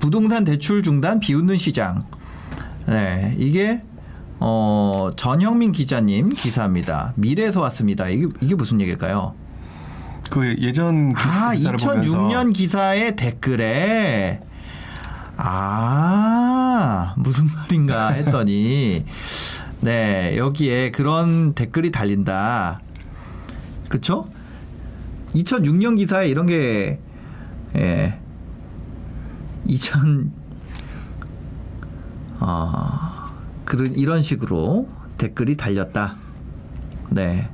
부동산 대출 중단 비웃는 시장. 네, 이게 어, 전형민 기자님 기사입니다. 미래에서 왔습니다. 이게 이게 무슨 얘기일까요? 그 예전 기- 아, 기사를 2006년 보면서 기사의 댓글에 아, 무슨 말인가 했더니 네, 여기에 그런 댓글이 달린다. 그쵸? 2006년 기사에 이런 게 예. 2000 아, 그런 이런 식으로 댓글이 달렸다. 네.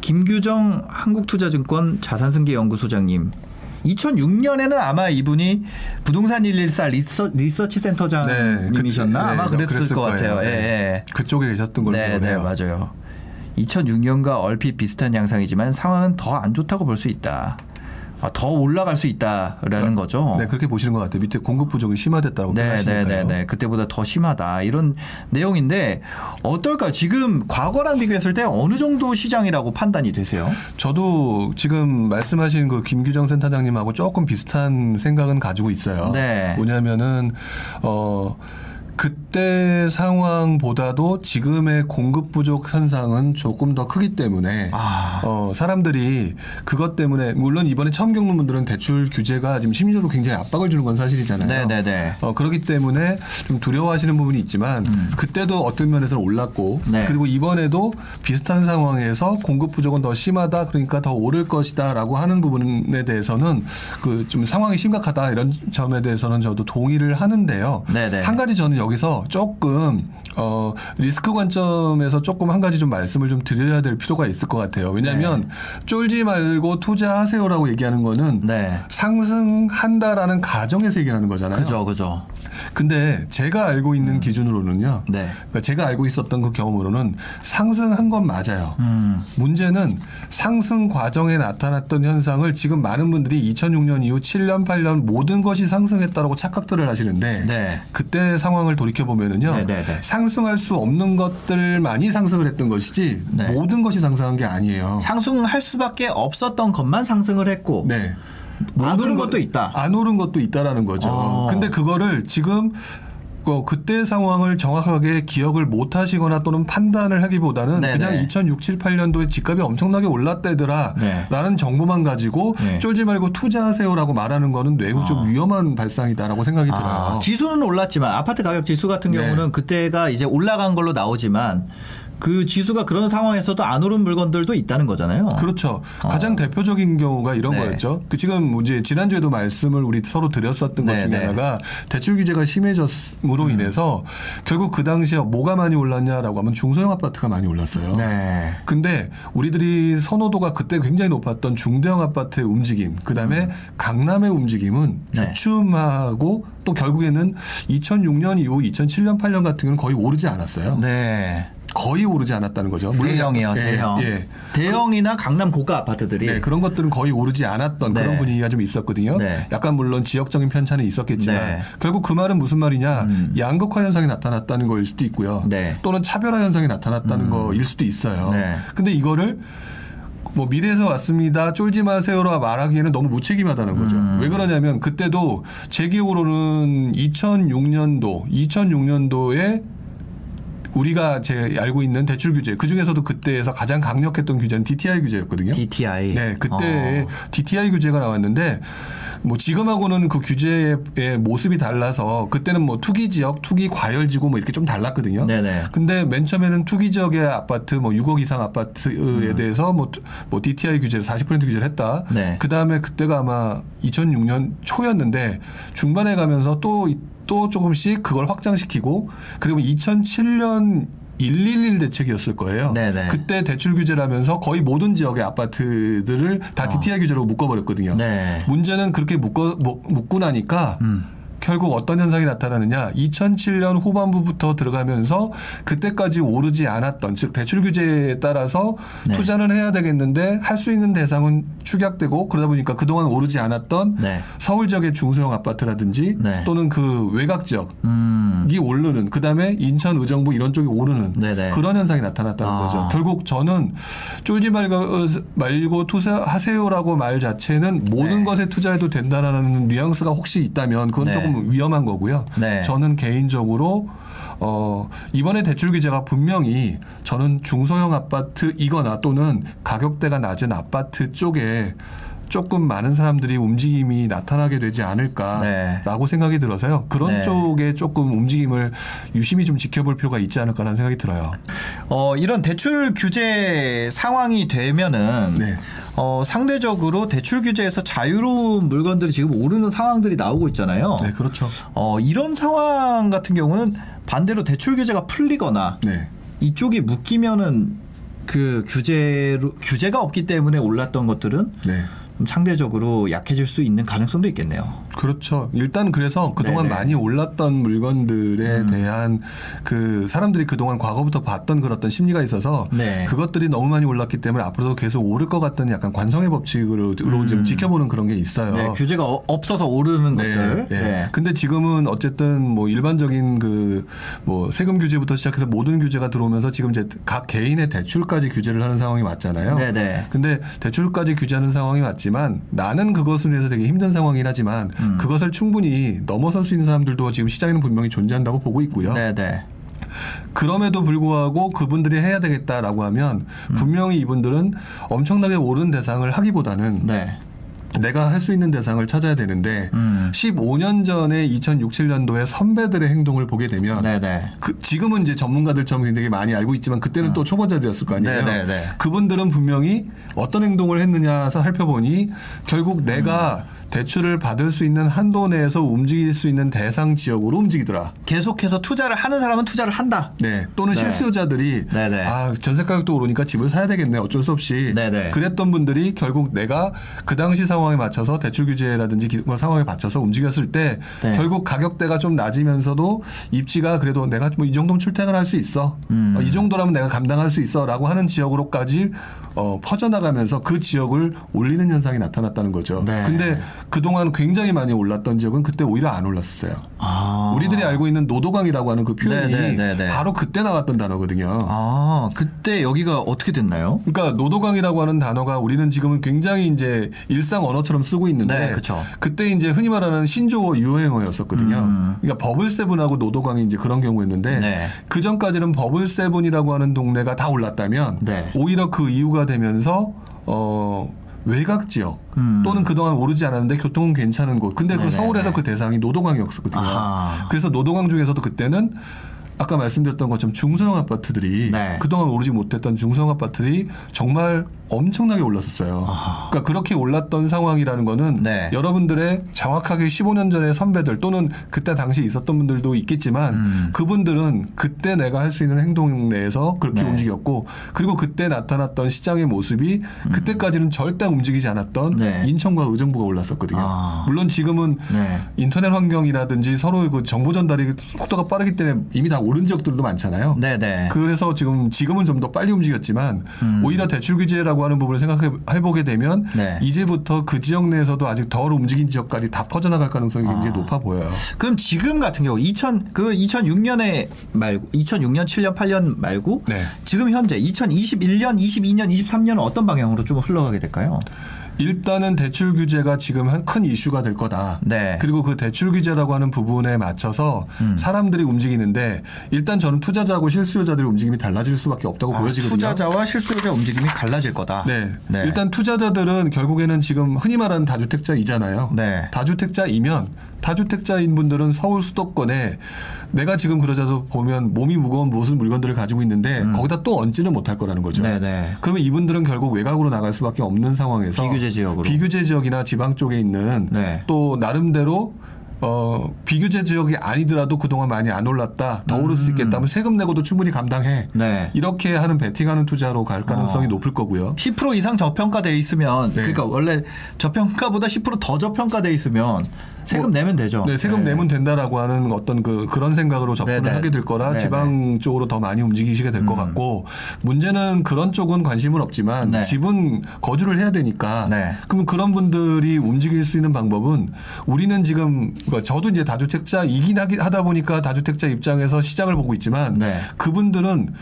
김규정 한국투자증권 자산승계연구소장님. 2006년에는 아마 이분이 부동산 114 리서, 리서치 센터장님이셨나? 그- 네, 아마 그랬을, 것. 같아요. 예, 네. 예. 그쪽에 계셨던 걸로 네, 네. 맞아요. 2006년과 얼핏 비슷한 양상이지만 상황은 더 안 좋다고 볼 수 있다. 아, 더 올라갈 수 있다라는 거죠. 네, 그렇게 보시는 것 같아요. 밑에 공급 부족이 심화됐다고 네, 네, 표현하시니까요. 네, 네. 그때보다 더 심하다 이런 내용인데 어떨까? 지금 과거랑 비교했을 때 어느 정도 시장이라고 판단이 되세요? 저도 지금 말씀하신 그 김규정 센터장님하고 조금 비슷한 생각은 가지고 있어요. 네. 뭐냐면은 어 그때 상황보다도 지금의 공급 부족 현상은 조금 더 크기 때문에 아. 어 사람들이 그것 때문에 물론 이번에 처음 겪는 분들은 대출 규제가 지금 심리적으로 굉장히 압박을 주는 건 사실이잖아요. 네, 네, 네. 어 그렇기 때문에 좀 두려워하시는 부분이 있지만 그때도 어떤 면에서는 올랐고 음. 네. 그리고 이번에도 비슷한 상황에서 공급 부족은 더 심하다 그러니까 더 오를 것이다라고 하는 부분에 대해서는 그 좀 상황이 심각하다 이런 점에 대해서는 저도 동의를 하는데요. 네네. 한 가지 저는 여기서 조금 어 리스크 관점에서 조금 한 가지 좀 말씀을 좀 드려야 될 필요가 있을 것 같아요. 왜냐하면 쫄지 말고 투자하세요라고 얘기하는 거는 네. 상승한다라는 가정에서 얘기하는 거잖아요. 그죠, 그죠. 근데 제가 알고 있는 기준으로는요. 네. 그러니까 제가 알고 있었던 그 경험으로는 상승한 건 맞아요. 음. 문제는 상승 과정에 나타났던 현상을 지금 많은 분들이 2006년 이후 7년, 8년 모든 것이 상승했다라고 착각들을 하시는데 네. 그때 상황을 돌이켜 보면은요. 네, 네, 네. 상승할 수 없는 것들만이 상승을 했던 것이지 네. 모든 것이 상승한 게 아니에요. 상승할 수밖에 없었던 것만 상승을 했고 네. 안 오른 것- 것도 있다. 안 오른 것도 있다라는 거죠. 어. 근데 그거를 지금 어, 그때 상황을 정확하게 기억을 못 하시거나 또는 판단을 하기보다는 네네. 그냥 2006, 7, 8년도에 집값이 엄청나게 올랐다더라 네. 라는 정보만 가지고 네. 쫄지 말고 투자하세요라고 말하는 거는 매우 좀 위험한 발상이다라고 생각이 아, 들어요. 지수는 올랐지만 아파트 가격 지수 같은 네. 경우는 그때가 이제 올라간 걸로 나오지만 그 지수가 그런 상황에서도 안 오른 물건들도 있다는 거잖아요. 그렇죠. 가장 대표적인 경우가 이런 어. 네. 거였죠. 그 지금 이제 지난주에도 말씀을 우리 서로 드렸었던 것 네, 중에 네. 음. 하나가 대출 규제가 심해졌음으로 인해서 결국 그 당시에 뭐가 많이 올랐냐라고 하면 중소형 아파트가 많이 올랐어요. 네. 근데 우리들이 선호도가 그때 굉장히 높았던 중대형 아파트의 움직임, 그 다음에 강남의 움직임은 음. 네. 주춤하고 또 결국에는 2006년 이후 2007년, 8년 같은 경우는 거의 오르지 않았어요. 네. 거의 오르지 않았다는 거죠. 대형이요, 예, 대형. 예. 대형이나 강남 고가 아파트들이 네, 그런 것들은 거의 오르지 않았던 네. 그런 분위기가 좀 있었거든요. 네. 약간 물론 지역적인 편차는 있었겠지만 네. 음. 결국 그 말은 무슨 말이냐 양극화 현상이 나타났다는 거일 수도 있고요. 네. 또는 차별화 현상이 나타났다는 거일 수도 있어요. 네. 근데 이거를 뭐 미래에서 왔습니다. 쫄지 마세요라 말하기에는 너무 무책임하다는 거죠. 음. 왜 그러냐면 그때도 제 기억으로는 2006년도, 2006년도에 우리가 제 알고 있는 대출 규제 그 중에서도 그때에서 가장 강력했던 규제는 DTI 규제였거든요. DTI. 네, 그때 어. DTI 규제가 나왔는데 뭐 지금하고는 그 규제의 모습이 달라서 그때는 뭐 투기 지역, 투기 과열 지구 뭐 이렇게 좀 달랐거든요. 네네. 근데 맨 처음에는 투기 지역의 아파트 뭐 6억 이상 아파트에 대해서 뭐, 뭐 DTI 규제를 40% 규제를 했다. 음. 네. 그 다음에 그때가 아마 2006년 초였는데 중반에 가면서 또, 또 조금씩 그걸 확장시키고 그리고 2007년 111 대책이었을 거예요. 네네. 그때 대출 규제를 하면서 거의 모든 지역의 아파트들을 다 DTI 규제로 묶어버렸거든요. 아. 네. 문제는 그렇게 묶어, 묶- 묶고 나니까 음. 결국 어떤 현상이 나타나느냐 2007년 후반부부터 들어가면서 그때까지 오르지 않았던 즉 대출 규제에 따라서 네. 투자는 해야 되겠는데 할 수 있는 대상은 축약되고 그러다 보니까 그동안 오르지 않았던 네. 서울 지역의 중소형 아파트라든지 네. 또는 그 외곽 지역이 음. 오르는 그다음에 인천 의정부 이런 쪽이 오르는 네네. 그런 현상이 나타났다는 아. 거죠. 결국 저는 쫄지 말고, 말고 투자하세요라고 말 자체는 모든 네. 것에 투자해도 된다라는 뉘앙스가 혹시 있다면 그건 네. 조금 위험한 거고요. 네. 저는 개인적으로 어, 이번에 대출 규제가 분명히 저는 중소형 아파트이거나 또는 가격대가 낮은 아파트 쪽에 조금 많은 사람들이 움직임이 나타나게 되지 않을까라고 생각이 들어서요. 그런 네. 쪽에 조금 움직임을 유심히 좀 지켜볼 필요가 있지 않을까라는 생각이 들어요. 어, 이런 대출 규제 상황이 되면은 네. 어, 상대적으로 대출 규제에서 자유로운 물건들이 지금 오르는 상황들이 나오고 있잖아요. 네, 그렇죠. 어, 이런 상황 같은 경우는 반대로 대출 규제가 풀리거나 네. 이쪽이 묶이면은 그 규제로 규제가 없기 때문에 올랐던 것들은 네. 좀 상대적으로 약해질 수 있는 가능성도 있겠네요. 그렇죠. 일단 그래서 그동안 네네. 음. 많이 올랐던 물건들에 대한 그 사람들이 그동안 과거부터 봤던 그런 어떤 심리가 있어서 네. 그것들이 너무 많이 올랐기 때문에 앞으로도 계속 오를 것 같다는 약간 관성의 법칙으로 지금 지켜보는 그런 게 있어요. 음. 네, 규제가 어- 없어서 오르는 것들. 네. 네. 근데 지금은 어쨌든 뭐 일반적인 그 뭐 세금 규제부터 시작해서 모든 규제가 들어오면서 지금 이제 각 개인의 대출까지 규제를 하는 상황이 왔잖아요. 네네. 근데 대출까지 규제하는 상황이 왔지 만 나는 그것을 위해서 되게 힘든 상황이긴 하지만 음. 그것을 충분히 넘어설 수 있는 사람들도 지금 시장에는 분명히 존재한다고 보고 있고요. 네네. 그럼에도 불구하고 그분들이 해야 되겠다라고 하면 음. 분명히 이분들은 엄청나게 오른 대상을 하기보다는 네. 내가 할 수 있는 대상을 찾아야 되는데 음. 15년 전에 2006, 7년도에 선배들의 행동을 보게 되면 네네. 그 지금은 이제 전문가들처럼 굉장히 많이 알고 있지만 그때는 또 초보자들이었을 거 아니에요. 어. 네네네. 그분들은 분명히 어떤 행동을 했느냐 살펴보니 결국 내가 음. 대출을 받을 수 있는 한도 내에서 움직일 수 있는 대상 지역으로 움직이더라. 계속해서 투자를 하는 사람은 투자를 한다. 네. 또는 네. 실수요자들이 네네. 아 전세 가격도 오르니까 집을 사야 되겠네. 어쩔 수 없이 네네. 그랬던 분들이 결국 내가 그 당시 상황에 맞춰서 대출 규제라든지 기본 상황에 맞춰서 움직였을 때 네. 결국 가격대가 좀 낮으면서도 입지가 그래도 내가 뭐 이 정도면 출퇴근할 수 있어. 음. 어, 이 정도라면 내가 감당할 수 있어라고 하는 지역으로까지 어, 퍼져나가면서 그 지역을 올리는 현상이 나타났다는 거죠. 네. 근데 그동안 굉장히 많이 올랐던 지역은 그때 오히려 안 올랐었어요. 아. 우리들이 알고 있는 노도강이라고 하는 그 표현이 네네네네. 바로 그때 나왔던 단어거든요. 아, 그때 여기가 어떻게 됐나요? 그러니까 노도강이라고 하는 단어가 우리는 지금은 굉장히 이제 일상 언어처럼 쓰고 있는데 네, 그쵸. 그때 이제 흔히 말하는 신조어 유행어였었거든요. 음. 그러니까 버블세븐하고 노도강이 이제 그런 경우였는데 네. 그 전까지는 버블세븐이라고 하는 동네가 다 올랐다면 네. 오히려 그 이유가 되면서 어 외곽 지역 음. 또는 그동안 오르지 않았는데 교통은 괜찮은 곳. 근데 그. 서울에서 그 대상이 노도강이었거든요. 아하. 그래서 노도강 중에서도 그때는 아까 말씀드렸던 것처럼 중소형 아파트들이 네. 그동안 오르지 못했던 중소형 아파트들이 정말 엄청나게 올랐었어요. 아하. 그러니까 그렇게 올랐던 상황이라는 거는 네. 여러분들의 정확하게 15년 전의 선배들 또는 그때 당시 있었던 분들도 있겠지만 음. 그분들은 그때 내가 할 수 있는 행동 내에서 그렇게 네. 움직였고 그리고 그때 나타났던 시장의 모습이 그때까지는 절대 움직이지 않았던 음. 네. 인천과 의정부가 올랐었거든요. 아. 물론 지금은 네. 인터넷 환경이라든지 서로 그 정보 전달이 속도가 빠르기 때문에 이미 다 오른 지역들도 많잖아요. 네네. 그래서 지금 지금은 좀 더 빨리 움직였지만 오히려 대출 규제라고 하는 부분을 생각해 보게 되면 음. 네. 이제부터 그 지역 내에서도 아직 덜 움직인 지역까지 다 퍼져나갈 가능성이 굉장히 아. 높아 보여요. 그럼 지금 같은 경우 2000 그 2006년에 말고 2006년 7년 8년 말고 네. 지금 현재 2021년 22년 23년은 어떤 방향으로 좀 흘러가게 될까요? 일단은 대출 규제가 지금 한 큰 이슈가 될 거다. 네. 그리고 그 대출 규제라고 하는 부분에 맞춰서 음. 사람들이 움직이는데 일단 저는 투자자하고 실수요자들의 움직임이 달라질 수밖에 없다고 아, 보여지거든요. 투자자와 실수요자 움직임이 갈라질 거다. 네. 일단 투자자들은 결국에는 지금 흔히 말하는 다주택자이잖아요. 네. 다주택자이면 다주택자인 분들은 서울 수도권에 내가 지금 그러자도 보면 몸이 무거운 무슨 물건들을 가지고 있는데 거기다 또 얹지는 못할 거라는 거죠. 음. 네네. 그러면 이분들은 결국 외곽으로 나갈 수밖에 없는 상황에서 비규제 지역으로. 비규제 지역이나 지방 쪽에 있는 네. 또 나름대로 어, 비규제 지역이 아니더라도 그동안 많이 안 올랐다. 더 오를 수 있겠다. 하면 세금 내고도 충분히 감당해. 음. 네. 이렇게 하는 베팅하는 투자로 갈 가능성이 어. 높을 거고요. 10% 이상 저평가돼 있으면 네. 그러니까 원래 저평가보다 10%더 저평가돼 있으면 세금 내면 되죠. 네, 세금 내면 된다라고 하는 어떤 그 그런 생각으로 접근을 네네. 하게 될 거라 네네. 지방 쪽으로 더 많이 움직이시게 될것 같고 문제는 그런 쪽은 관심은 없지만 네. 집은 거주를 해야 되니까 네. 그럼 그런 분들이 움직일 수 있는 방법은 우리는 지금 그러니까 저도 이제 다주택자이긴 하다 보니까 다주택자 입장에서 시장을 보고 있지만 네. 그분들은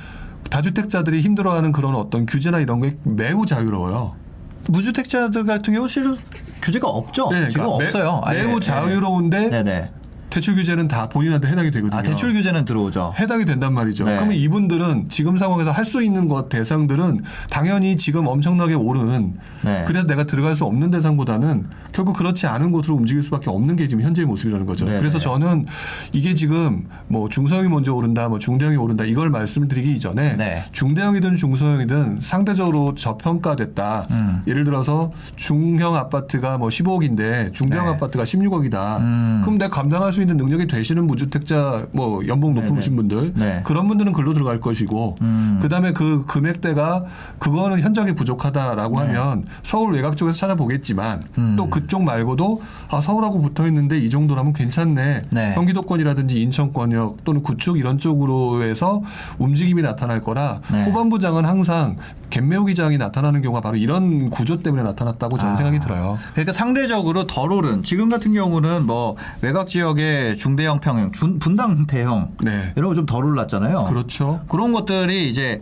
다주택자들이 힘들어하는 그런 어떤 규제나 이런 게 매우 자유로워요. 무주택자들 같은 경우 실은 규제가 없죠. 네, 지금 그러니까 매- 없어요. 아예. 매우 자유로운데 네네. 대출 규제는 다 본인한테 해당이 되거든요. 아 대출 규제는 들어오죠. 해당이 된단 말이죠. 네. 그러면 이분들은 지금 상황에서 할 수 있는 것 대상들은 당연히 지금 엄청나게 오른 네. 그래서 내가 들어갈 수 없는 대상보다는 결국 그렇지 않은 곳으로 움직일 수밖에 없는 게 지금 현재의 모습이라는 거죠. 네, 그래서 네. 저는 이게 지금 뭐 중소형이 먼저 오른다, 뭐 중대형이 오른다 이걸 말씀드리기 이전에 네. 중대형이든 중소형이든 상대적으로 저평가됐다. 음. 예를 들어서 중형 아파트가 뭐 15억인데 중대형 네. 아파트가 16억이다. 음. 그럼 내가 감당할 수 있는 능력이 되시는 무주택자 뭐 연봉 높으신 분들 네. 그런 분들은 글로 들어갈 것이고 음. 그다음에 그 금액대가 그거는 현저하게 부족하다라고 네. 하면 서울 외곽 쪽에서 찾아보겠지만 음. 또 그쪽 말고도 아 서울하고 붙어 있는데 이 정도라면 괜찮네. 네. 경기도권이라든지 인천권역 또는 구축 이런 쪽으로 해서 움직임이 나타날 거라 네. 후반부장은 항상 갯매우 기장이 나타나는 경우가 바로 이런 구조 때문에 나타났다고 저는 아. 생각이 들어요. 그러니까 상대적으로 덜 오른 지금 같은 경우는 뭐 외곽 지역의 중대형 평형, 준- 분당 대형 네. 이런 거 좀 덜 올랐잖아요. 그렇죠. 그런 것들이 이제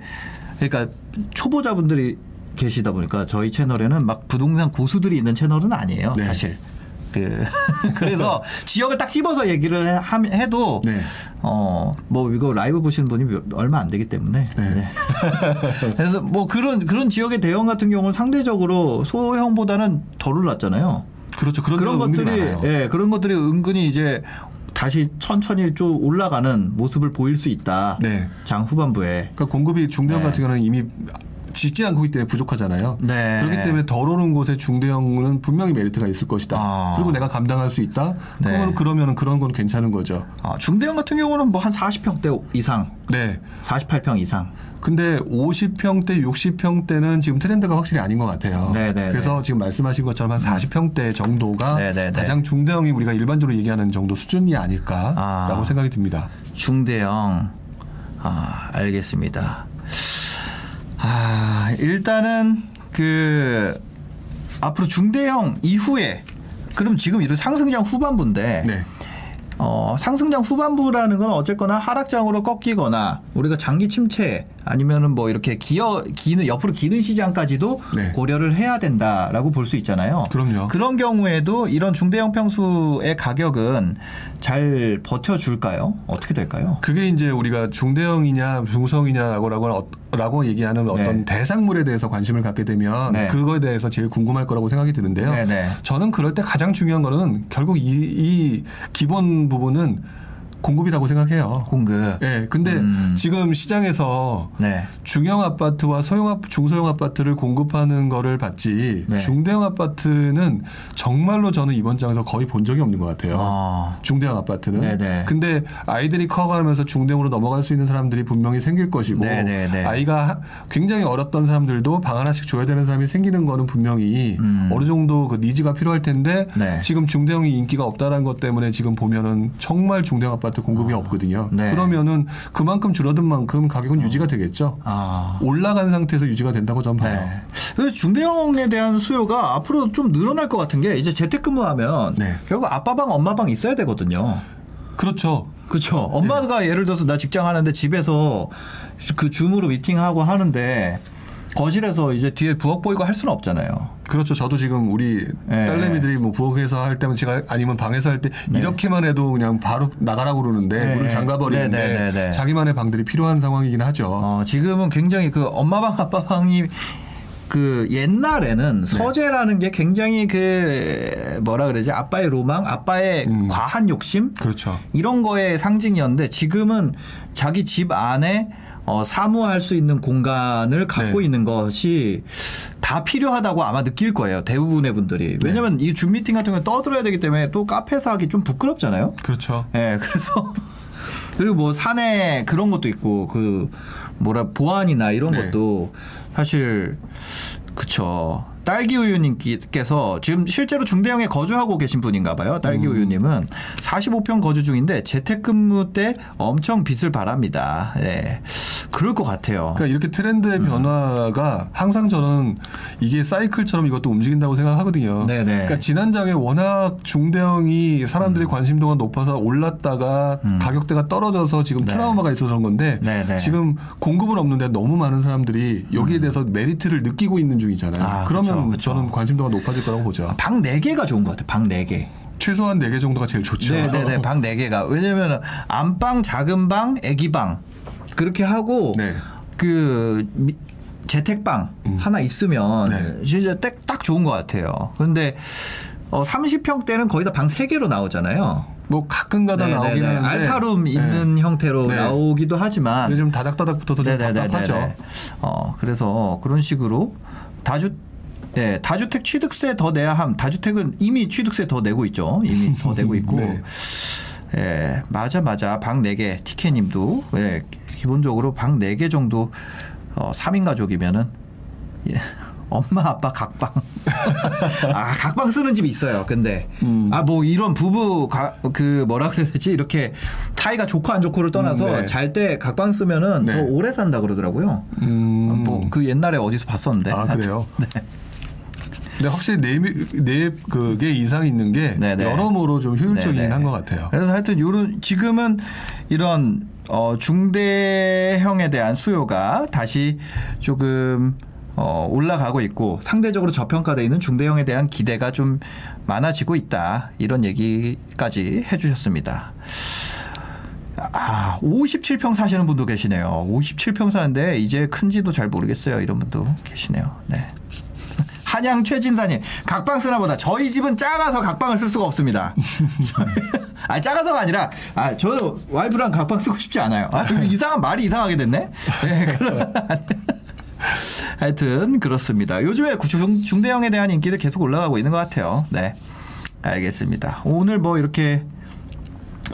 그러니까 초보자분들이 계시다 보니까 저희 채널에는 막 부동산 고수들이 있는 채널은 아니에요, 네. 사실. 그 그래서 지역을 딱 찝어서 얘기를 해, 함- 해도 네. 어뭐 이거 라이브 보시는 분이 몇- 얼마 안 되기 때문에 네. 네. 그래서 뭐 그런 그런 지역의 대형 같은 경우는 상대적으로 소형보다는 덜 올랐잖아요. 그렇죠. 그런, 그런 것들이. 예 그런 것들이 은근히 이제 다시 천천히 좀 올라가는 모습을 보일 수 있다. 네. 장 후반부에. 그러니까 공급이 중대형 네. 같은 경우는 이미 짓지 않고 있기 때문에 부족하잖아요. 네. 그렇기 때문에 덜 오른 곳에 중대형은 분명히 메리트가 있을 것이다. 아. 그리고 내가 감당할 수 있다. 네. 그러면 그러면은 그런 건 괜찮은 거죠. 아, 중대형 같은 경우는 뭐 한 40평대 이상, 네. 48평 이상. 근데 50평대, 60평대는 지금 트렌드가 확실히 아닌 것 같아요. 네, 네, 그래서 지금 말씀하신 것처럼 한 40평대 정도가 네, 네, 네. 가장 중대형이 우리가 일반적으로 얘기하는 정도 수준이 아닐까라고 아. 생각이 듭니다. 중대형. 아, 알겠습니다. 아, 일단은 그 앞으로 중대형 이후에 그럼 지금 이런 상승장 후반부인데 네. 어, 상승장 후반부라는 건 어쨌거나 하락장으로 꺾이거나 우리가 장기 침체 아니면은 뭐 이렇게 기어 기는 옆으로 기는 시장까지도 네. 고려를 해야 된다라고 볼 수 있잖아요. 그럼요. 그런 경우에도 이런 중대형 평수의 가격은 잘 버텨줄까요? 어떻게 될까요? 그게 이제 우리가 중대형이냐 중성이냐라고 라고, 라고 얘기하는 어떤 네. 대상물에 대해서 관심을 갖게 되면 네. 그거에 대해서 제일 궁금할 거라고 생각이 드는데요. 네, 네. 저는 그럴 때 가장 중요한 거는 결국 이, 이 기본 부분은 공급이라고 생각해요. 공급. 예, 근데 음. 지금 시장에서 네. 중형 아파트와 소형 아, 중소형 아파트를 공급하는 거를 봤지 네. 중대형 아파트는 정말로 저는 이번 장에서 거의 본 적이 없는 것 같아요. 아. 중대형 아파트는. 네네. 근데 아이들이 커가면서 중대형으로 넘어갈 수 있는 사람들이 분명히 생길 것이고 네네네. 아이가 하- 굉장히 어렸던 사람들도 방 하나씩 줘야 되는 사람이 생기는 거는 분명히 음. 어느 정도 그 니즈가 필요할 텐데 네. 지금 중대형이 인기가 없다는 것 때문에 지금 보면은 정말 중대형 아파트 공급이 없거든요. 네. 그러면은 그만큼 줄어든 만큼 가격은 유지가 되겠죠. 아. 올라간 상태에서 유지가 된다고 저는 봐요. 네. 그래서 중대형에 대한 수요가 앞으로 좀 늘어날 것 같은 게 이제 재택근무하면 네. 결국 아빠 방 엄마 방 있어야 되거든요. 그렇죠. 그렇죠. 엄마가 예를 들어서 나 직장 하는데 집에서 그 줌으로 미팅하고 하는데 거실에서 이제 뒤에 부엌 보이고 할 수는 없잖아요. 그렇죠. 저도 지금 우리 네. 딸내미들이 뭐 부엌에서 할 때면 제가 아니면 방에서 할 때 이렇게만 해도 그냥 바로 나가라고 그러는데 네. 문을 잠가 버리는데 네, 네, 네, 네. 자기만의 방들이 필요한 상황이긴 하죠. 어, 지금은 굉장히 그 엄마 방 아빠 방이 그 옛날에는 네. 서재라는 게 굉장히 그 뭐라 그러지 아빠의 로망, 아빠의 음. 과한 욕심 그렇죠. 이런 거의 상징이었는데 지금은 자기 집 안에 어, 사무할 수 있는 공간을 갖고 네. 있는 것이 다 필요하다고 아마 느낄 거예요. 대부분의 분들이. 왜냐면 이줌 미팅 같은 거 떠들어야 되기 때문에 또 카페에서 하기 좀 부끄럽잖아요. 그렇죠. 예, 그래서 그리고 뭐 산에 그런 것도 있고 그 뭐라 보안이나 이런 네. 것도 사실 그쵸. 딸기 우유님께서 지금 실제로 중대형에 거주하고 계신 분인가 봐요. 딸기 음. 우유님은 45평 거주 중인데 재택근무 때 엄청 빚을 바랍니다. 네. 그럴 것 같아요. 그러니까 이렇게 트렌드의 음. 변화가 항상 저는 이게 사이클처럼 이것도 움직인다고 생각하거든요. 네네. 그러니까 지난 장에 워낙 중대형이 사람들의 음. 관심도가 높아서 올랐다가 가격대가 떨어져서 지금 네. 트라우마가 있어서 그런 건데 네네. 지금 공급은 없는데 너무 많은 사람들이 여기에 대해서 메리트를 느끼고 있는 중이잖아요. 음. 아, 그러면 그쵸, 그쵸. 저는 관심도가 높아질 거라고 보죠. 방 4개가 좋은 것 같아요. 방 4개. 최소한 4개 정도가 제일 좋죠. 네네네. 방 4개가. 왜냐면 안방, 작은 방, 애기방. 그렇게 하고 네. 그 미- 재택방 하나 있으면 네. 진짜 딱, 딱 좋은 것 같아요. 그런데 어, 30평대는 거의 다 방 3개로 나오잖아요. 뭐 가끔 가다 네네네. 나오긴 하는데 알파룸 있는 형태로 네. 나오기도 하지만 좀 다닥다닥 붙어서 좀. 답답하죠. 어, 그래서 그런 식으로 다주 예, 다주택 취득세 더 내야 함. 다주택은 이미 취득세 더 내고 있죠. 이미 더 내고 있고. 네. 예, 맞아 맞아. 방 4개 티켓 님도 예, 기본적으로 방 4개 정도 어, 3인 가족이면은 예, 엄마 아빠 각방. 아, 각방 쓰는 집이 있어요. 근데 음. 아뭐 이런 부부 가, 그 뭐라 그래야 되지? 이렇게 타이가 좋고 안 좋고를 떠나서 음, 네. 잘때 각방 쓰면은 네. 더 오래 산다 그러더라고요. 음. 뭐그 옛날에 어디서 봤었는데. 아 그래요? 네. 근데 확실히 네, 네 그게 이상 있는 게 네네. 여러모로 좀 효율적이긴 네네. 한것 같아요. 그래서 하여튼 요런 지금은 이런 어 중대형에 대한 수요가 다시 조금 어 올라가고 있고 상대적으로 저평가되어 있는 중대형에 대한 기대가 좀 많아지고 있다. 이런 얘기까지 해 주셨습니다. 아, 57평 사시는 분도 계시네요. 57평 사는데 이제 큰지도 잘 모르겠어요. 이런 분도 계시네요. 네. 한양 최진사님 각방 쓰나 보다 저희 집은 작아서 각방을 쓸 수가 없습니다. 아 작아서가 아니라 아 저는 와이프랑 각방 쓰고 싶지 않아요. 아 이상한 말이 이상하게 됐네. 네, 그런- 하여튼 그렇습니다. 요즘에 중, 중대형에 대한 인기도 계속 올라가고 있는 것 같아요. 네, 알겠습니다. 오늘 뭐 이렇게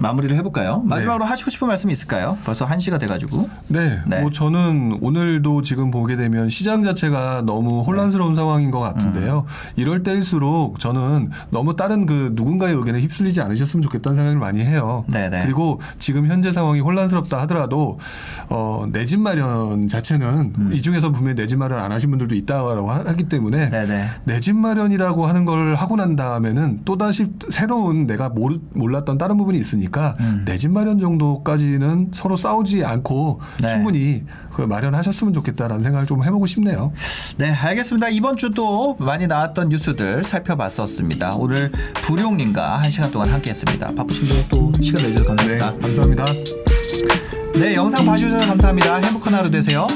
마무리를 해볼까요? 마지막으로 하시고 싶은 말씀이 있을까요? 벌써 1시가 돼가지고. 네, 네. 뭐 저는 오늘도 지금 보게 되면 시장 자체가 너무 혼란스러운 네. 상황인 것 같은데요. 음. 이럴 때일수록 저는 너무 다른 그 누군가의 의견에 휩쓸리지 않으셨으면 좋겠다는 생각을 많이 해요. 네네. 그리고 지금 현재 상황이 혼란스럽다 하더라도 어, 내 집 마련 자체는 이 중에서 분명히 내 집 마련 안 하신 분들도 있다고 하- 하기 때문에 음. 네네. 내집 마련이라고 하는 걸 하고 난 다음에는 또다시 새로운 내가 모르, 몰랐던 다른 부분이 있으니 까 음. 내집 마련 정도까지는 서로 싸우지 않고 네. 충분히 그 마련하셨으면 좋겠다라는 생각을 좀 해보고 싶네요. 네, 알겠습니다. 이번 주도 많이 나왔던 뉴스들 살펴봤었습니다. 오늘 부룡님과 한 시간 동안 함께 했습니다. 바쁘신데 또 시간 내주셔서 네, 감사합니다. 감사합니다. 네, 영상 봐주셔서 감사합니다. 행복한 하루 되세요.